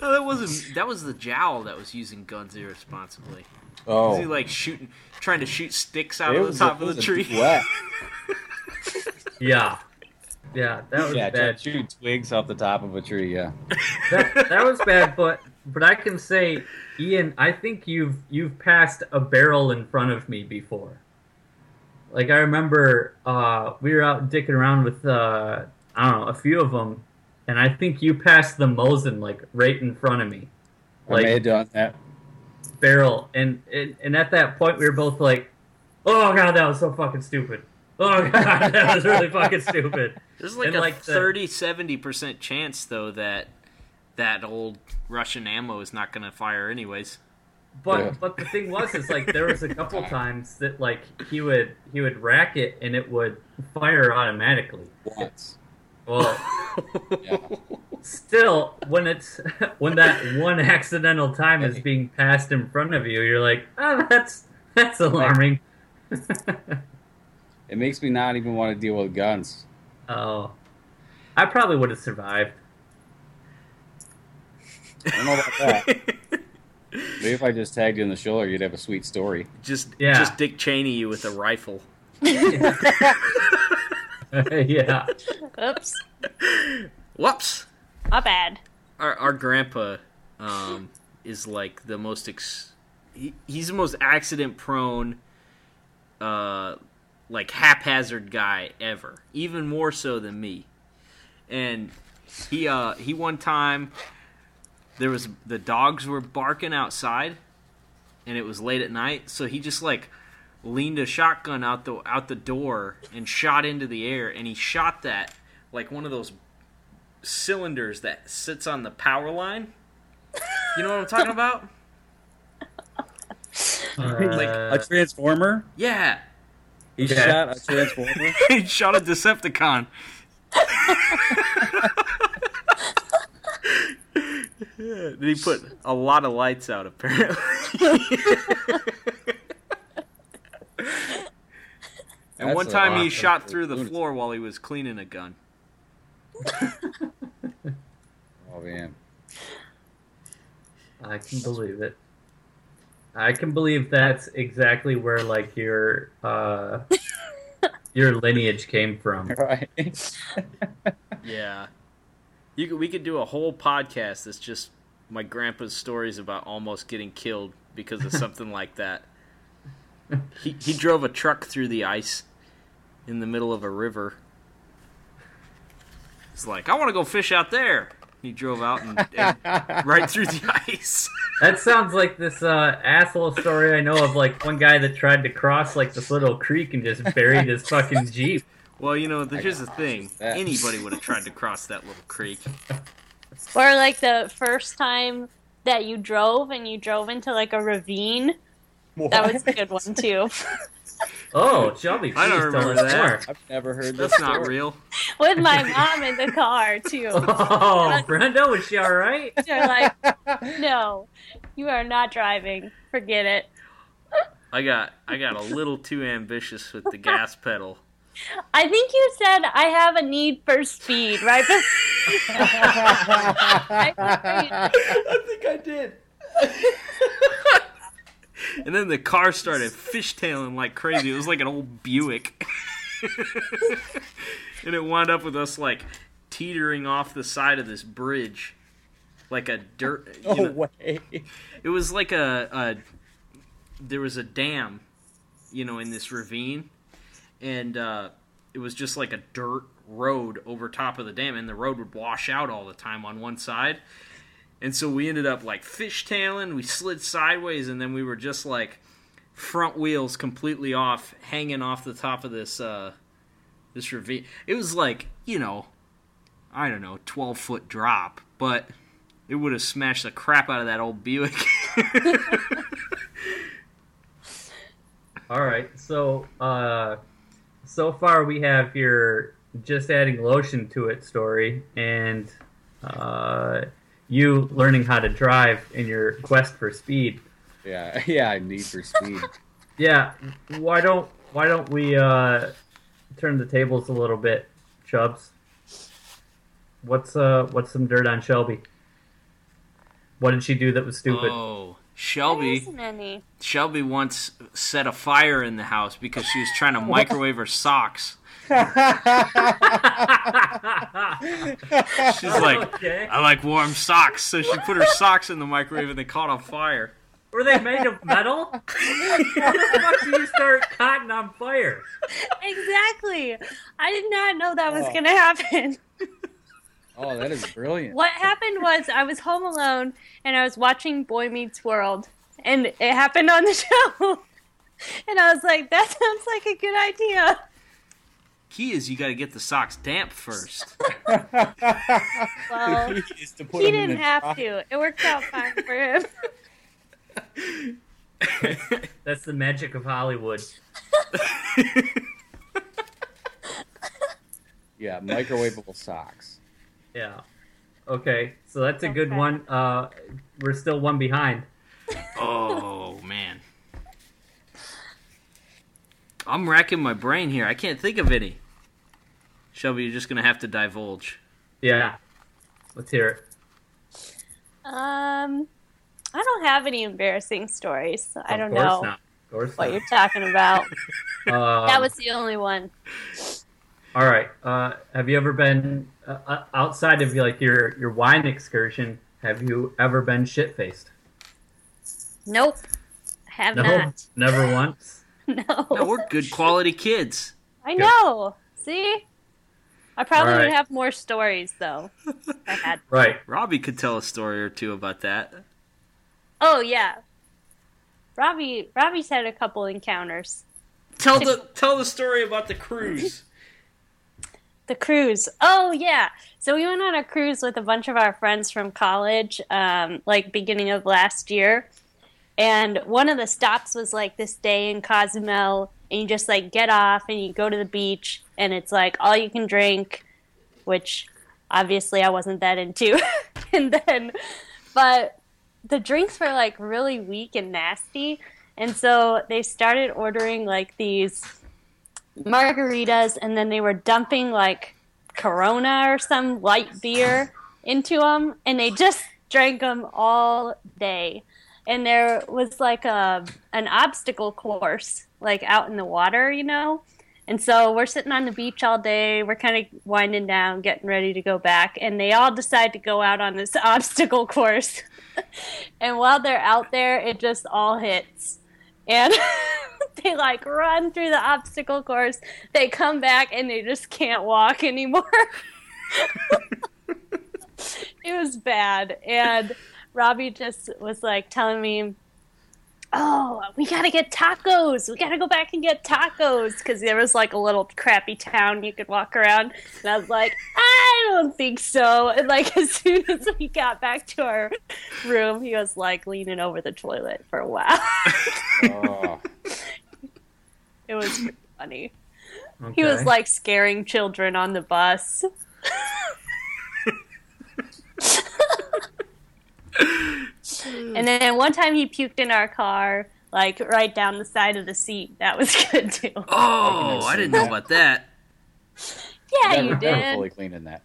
No, that wasn't. That was the jowl that was using guns irresponsibly. Oh, Was he like shooting, trying to shoot sticks out It of was the a- top it of was the a tree? [laughs] Yeah. Yeah, that was yeah, bad. shoot twigs off the top of a tree. Yeah, [laughs] That, that was bad, but but I can say, Ian, I think you've you've passed a barrel in front of me before. Like I remember, uh, we were out dicking around with uh, I don't know a few of them, and I think you passed the Mosin like right in front of me. Like, I may have done that. barrel, and, and and at that point we were both like, "Oh god, that was so fucking stupid." [laughs] Oh god, that was really fucking stupid. There's like And, a like, 30 70 percent chance though that that old Russian ammo is not going to fire anyways. But Yeah. but the thing was, is like there was a couple [laughs] times that like he would he would rack it and it would fire automatically. Once. Well, [laughs] Yeah. still when it's when that one accidental time is being passed in front of you, you're like, oh, that's that's alarming. It makes me not even want to deal with guns. Oh, I probably would have survived. I don't know about that. Maybe if I just tagged you in the shoulder, you'd have a sweet story. Just Yeah. just Dick Cheney you with a rifle. [laughs] yeah. Oops, Whoops. my bad. Our our grandpa um, is like the most ex- he, he's the most accident prone uh like haphazard guy ever. Even more so than me. And he uh he one time there was the dogs were barking outside and it was late at night, so he just like leaned a shotgun out the out the door and shot into the air and he shot that like one of those cylinders that sits on the power line. You know what I'm talking about? [laughs] like Uh, a transformer. Yeah. He Okay. shot a transformer. [laughs] he shot a Decepticon. Yeah, [laughs] He put a lot of lights out, apparently. and [laughs] That's one time he shot through the lunatic. floor while he was cleaning a gun. Oh man. I can believe it. I can believe that's exactly where like your uh your lineage came from. [laughs] Right. Yeah. You could, we could do a whole podcast that's just my grandpa's stories about almost getting killed because of something like that. He he drove a truck through the ice in the middle of a river. It's like, I want to go fish out there. He drove out and, [laughs] and right through the ice. [laughs] That sounds like this uh asshole story I know of like one guy that tried to cross like this little creek and just buried his fucking jeep. Well, you know, here's the thing. that. Anybody would have tried to cross that little creek. Or like the first time that you drove and you drove into like a ravine. That was a good one too. [laughs] Oh, Shelby, I don't please tell remember us that. more. I've never heard this. That's not real. With my [laughs] mom in the car too. [laughs] Oh, Brenda, was she all right? [laughs] They're like, no, you are not driving. Forget it. I got I got a little too ambitious with the gas pedal. I think you said I have a need for speed, right? I- I think I did. And then the car started fishtailing like crazy. It was like an old Buick. [laughs] and it wound up with us like teetering off the side of this bridge. Like a dirt. you No know- way. it was like a, a there was a dam, you know, in this ravine, and uh, it was just like a dirt road over top of the dam, and the road would wash out all the time on one side, and so we ended up like fishtailing. We slid sideways, and then we were just like front wheels completely off, hanging off the top of this uh, this ravine. It was like you know, I don't know, twelve foot drop, but it would have smashed the crap out of that old Buick. [laughs] All right, so uh, so far we have your just adding lotion to it story, and uh, you learning how to drive in your quest for speed. Yeah, [laughs] yeah. I need for speed. [laughs] Yeah, why don't why don't we uh, turn the tables a little bit, Chubs? What's uh what's some dirt on Shelby? What did she do that was stupid? Oh, Shelby. Shelby once set a fire in the house because she was trying to [laughs] microwave her socks. [laughs] She's like, okay. I like warm socks, so she put her socks in the microwave and they caught on fire. Were they made of metal? How the fuck do you start cotton on fire? Exactly. I did not know that was Oh. going to happen. [laughs] Oh, that is brilliant. What happened was I was home alone and I was watching Boy Meets World, and it happened on the [laughs] show. And I was like, that sounds like a good idea. Key is you got to get the socks damp first. [laughs] Well, Is to put he didn't have drop. to. It worked out fine for him. [laughs] That's the magic of Hollywood. [laughs] Yeah, microwavable socks. Yeah. Okay, so that's a good Okay. one. Uh, we're still one behind. oh man. I'm racking my brain here. I can't think of any. Shelby, you're just gonna have to divulge. Yeah. Let's hear it. Um, I don't have any embarrassing stories. I Of don't course know Not. Of course what not. you're talking about. [laughs] Um, that was the only one. all right. Uh, have you ever been uh, uh, outside of like your your wine excursion? Have you ever been shit faced? Nope, have No, not. never once. [laughs] No, No, we're good quality kids. I know. See, I probably All right. would have more stories though. if I had. Right. Robbie could tell a story or two about that. Oh yeah, Robbie. Robbie's had a couple encounters. Tell the tell the story about the cruise. [laughs] The cruise. Oh yeah. So we went on a cruise with a bunch of our friends from college, um, like beginning of last year. And one of the stops was like this day in Cozumel, and you just like get off and you go to the beach, and it's like all you can drink, which obviously I wasn't that into. [laughs] and then, but the drinks were like really weak and nasty, and so they started ordering like these margaritas, and then they were dumping like Corona or some light beer into them, and they just drank them all day. And there was like a an obstacle course, like out in the water, you know. And so we're sitting on the beach all day. We're kind of winding down, getting ready to go back, and they all decide to go out on this [laughs] obstacle course. [laughs] and while they're out there, it just all hits and [laughs] they like run through the obstacle course. They come back and they just can't walk anymore. it was bad. And Robbie just was like telling me, Oh, we gotta get tacos. We gotta go back and get tacos because there was like a little crappy town you could walk around. And I was like, I don't think so. And like [laughs] as soon as we got back to our room, he was like leaning over the toilet for a while. Oh, [laughs] It was funny. He was like scaring children on the bus. [laughs] and then one time he puked in our car, like right down the side of the seat. That was [laughs] good too. Oh, I didn't know about that. Yeah, never, you never did. fully cleaning that.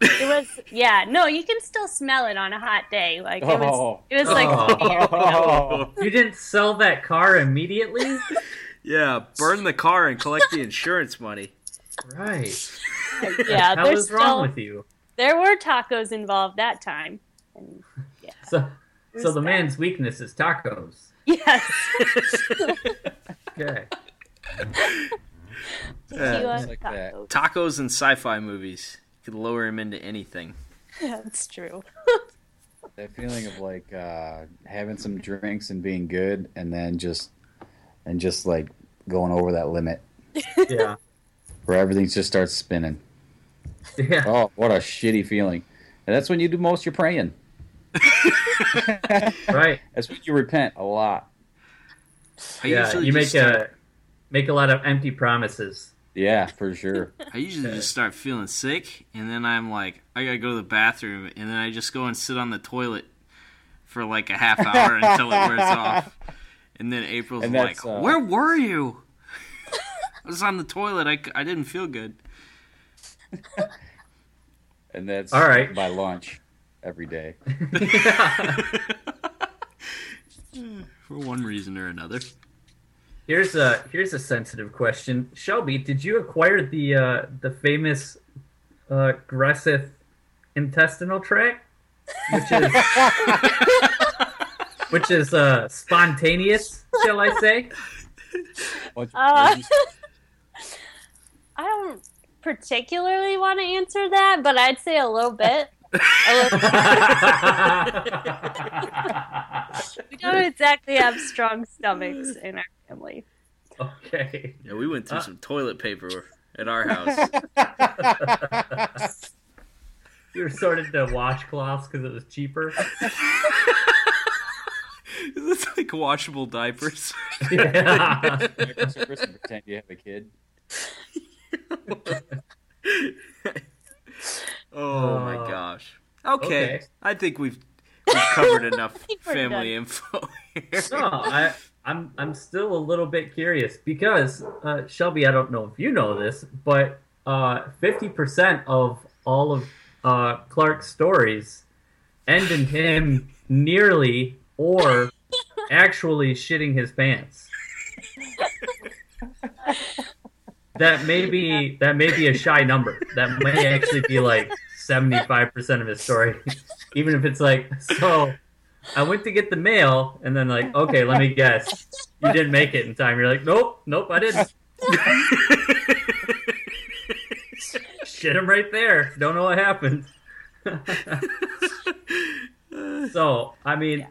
It was yeah. No, you can still smell it on a hot day. Like it was. Oh. It was like Oh. [laughs] [laughs] you didn't sell that car immediately? Yeah, burn the car and collect the insurance money. right. yeah. What was wrong with you? there were tacos involved that time. And [laughs] So, it so the bad. man's weakness is tacos. yes. [laughs] Okay. Tequila just like that. tacos. Tacos and sci-fi movies could lower him into anything. Yeah, that's true. [laughs] That feeling of like uh, having some drinks and being good, and then just and just like going over that limit Yeah. where everything just starts spinning. Yeah. Oh, what a shitty feeling! And that's when you do most of your praying. [laughs] Right. That's when you repent a lot. I yeah. usually You make start, a make a lot of empty promises. Yeah, for sure. I usually just start feeling sick, and then I'm like, I gotta go to the bathroom, and then I just go and sit on the toilet for like a half hour [laughs] until it wears off. And then April's And like, uh, "Where were you?" [laughs] I was on the toilet. I, I didn't feel good. And that's All right. by lunch every day. [laughs] [laughs] For one reason or another. Here's a here's a sensitive question. Shelby, did you acquire the uh, the famous uh, aggressive intestinal tract, which is [laughs] which is uh, spontaneous, shall I say? Uh, I don't particularly want to answer that, but I'd say a little bit. A [laughs] little- we don't exactly have strong stomachs in our family. okay. Yeah, we went through Uh. some toilet paper at our [laughs] house. You resorted to washcloths because it was cheaper. [laughs] it's like washable diapers. Yeah. Pretend you have a kid. Oh my Uh, gosh. Okay. okay. I think we've we've covered [laughs] enough family done. info [laughs] here. No, I, I'm I'm still a little bit curious because uh, Shelby, I don't know if you know this, but uh, fifty percent of all of uh, Clark's stories end in him nearly or [laughs] actually shitting his pants. That may be that may be a shy number. That may actually be like seventy five percent of his story, [laughs] even if it's like so. I went to get the mail, and then like, okay, let me guess, you didn't make it in time. You're like, nope, nope, I didn't. [laughs] Shit him right there. Don't know what happened. [laughs] so, I mean,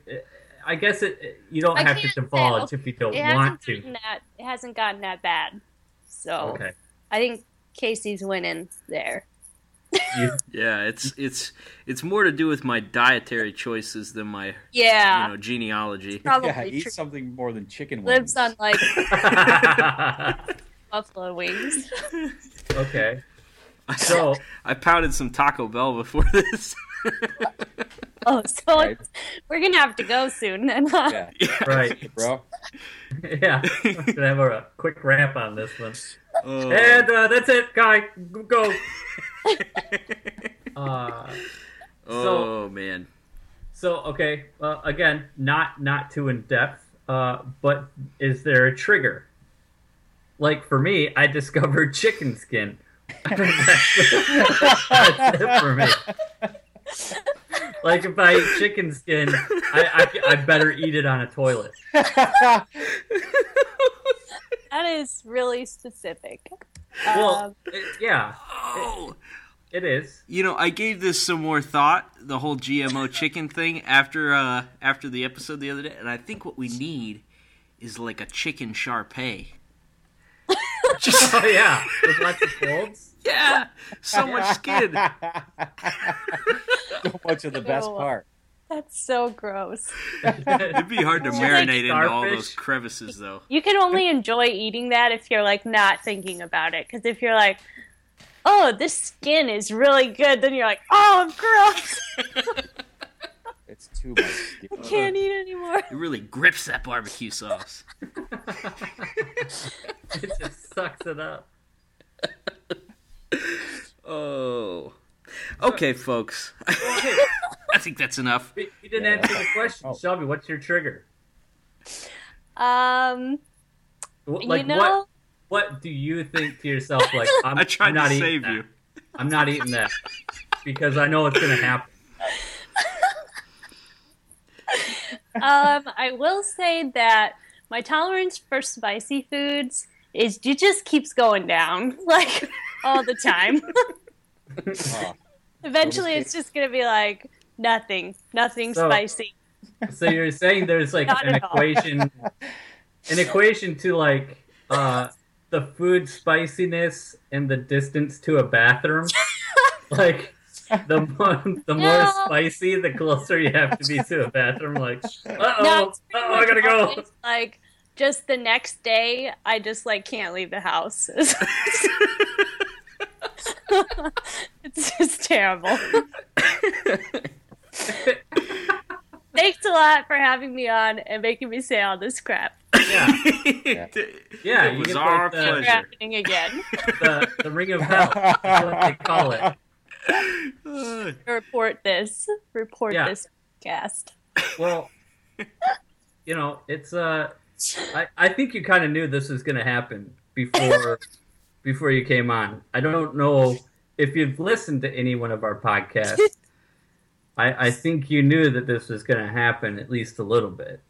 I guess it. You don't I have to divulge if you don't want to. that. It hasn't gotten that bad. So Okay. I think Casey's winning there. [laughs] Yeah, it's it's it's more to do with my dietary choices than my Yeah, you know genealogy. probably yeah, eat true. something more than chicken lives wings. on like [laughs] buffalo wings. okay. So, I pounded some Taco Bell before this. [laughs] Oh, so Right. we're gonna have to go soon then. [laughs] Huh? Yeah, [laughs] right. bro. Yeah. Gonna have a quick wrap on this one. Oh. And uh, that's it, guy. Go. Uh, oh man. so okay, uh, again, not not too in depth, uh, but is there a trigger? Like for me, I discovered chicken skin. that's, that's it for me. Like if I eat chicken skin, I, I, I better eat it on a toilet. That is really specific. Well, Um, it- yeah, Oh. it is. You know, I gave this some more thought, the whole GMO chicken thing after uh after the episode the other day, and I think what we need is like a chicken Sharpei. Just [laughs] Oh yeah, with lots of folds. Yeah, so much skin. [laughs] so much of the best Ew. part. that's so gross. [laughs] It'd be hard to Like marinate into all those crevices, though. You can only enjoy eating that if you're like not thinking about it. Because if you're like, oh, this skin is really good, then you're like, oh, I'm gross. [laughs] It's too much. skin. Can't eat anymore. It really grips that barbecue sauce. it just sucks it up. [laughs] Oh. Okay, folks. [laughs] I think that's enough. We, we didn't Yeah. answer the question, Oh. Shelby. What's your trigger? Um, Like you know, what? What do you think to yourself? Like [laughs] I'm, I tried I'm not to eating save that. you. I'm not eating that because I know it's gonna happen. um, I will say that my tolerance for spicy foods is it just keeps going down like all the time. Oh, [laughs] [laughs] Eventually, it's just gonna be like nothing, nothing So- spicy. So you're saying there's like an equation, an equation to like uh, the food spiciness and the distance to a bathroom. [laughs] like the more the more No. spicy, the closer you have to be to a bathroom. Like, uh oh, it's oh, pretty I gotta go. Like just the next day, I just like can't leave the house. It's just terrible. Thanks a lot for having me on and making me say all this crap. Yeah, yeah, Yeah, it was our like the- pleasure. happening again. the the ring of hell. That's what they call it. [laughs] Report this. Report Yeah. this cast. Well, you know, it's uh, I, I think you kind of knew this was going to happen before before you came on. I don't know if you've listened to any one of our podcasts. [laughs] I, I think you knew that this was going to happen at least a little bit.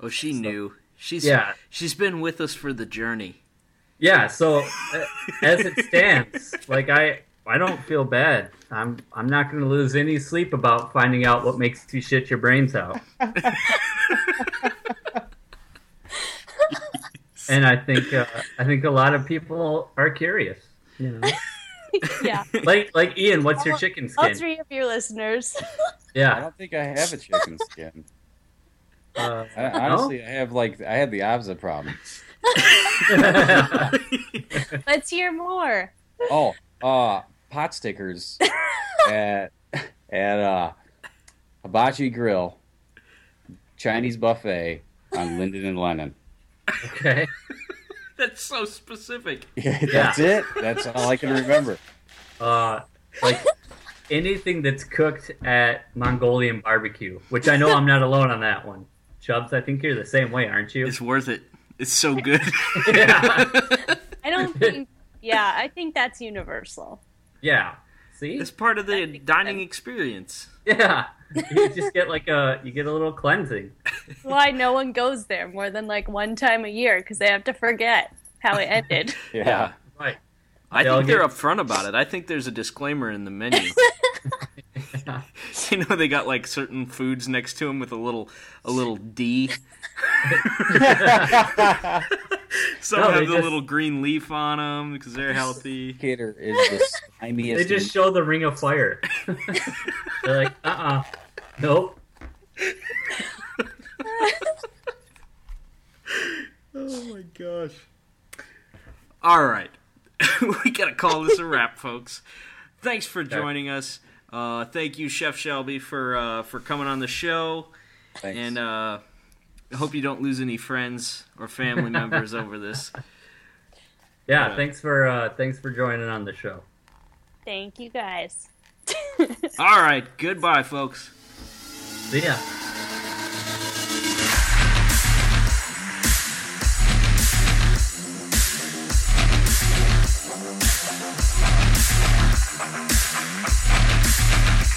oh, she knew. She's Yeah. she's been with us for the journey. Yeah. So uh, as it stands, like I I don't feel bad. I'm I'm not going to lose any sleep about finding out what makes you shit your brains out. [laughs] [laughs] and I think uh, I think a lot of people are curious. You know, [laughs] yeah. like like Ian, what's your chicken skin? All skin? three of your listeners. [laughs] Yeah. I don't think I have a chicken skin. uh, I, honestly, I have like I have the opposite problem. Let's hear more. Oh, uh, pot stickers at at uh, Hibachi Grill, Chinese buffet on Linden and Lennon. Okay. [laughs] That's so specific. [laughs] Yeah, that's it. That's all I can remember. Uh, like anything that's cooked at Mongolian barbecue, which I know I'm not alone on that one. Chubbs, I think you're the same way, aren't you? It's worth it. It's so good. [laughs] yeah. I don't think. Yeah, I think that's universal. Yeah. See? it's part of the dining experience. Yeah. [laughs] You just get like a you get a little cleansing. Why no one goes there more than like one time a year because they have to forget how it ended. [laughs] Yeah. Right. I They'll think they're get- upfront about it. I think there's a disclaimer in the menu. [laughs] You know, they got like certain foods next to them with a little a little D. [laughs] Some No, have the just- little green leaf on them because they're healthy. Indicator is the slimiest. They just show the ring of fire. [laughs] They're like, uh uh Nope. [laughs] Oh my gosh. All right. we got to call this a wrap, folks. Thanks for joining us. Uh, thank you, Chef Shelby, for uh, for coming on the show. Thanks. And uh, I hope you don't lose any friends or family members over this. [laughs] Yeah, Yeah. thanks for uh thanks for joining on the show. Thank you guys. [laughs] All right. Goodbye, folks. See ya.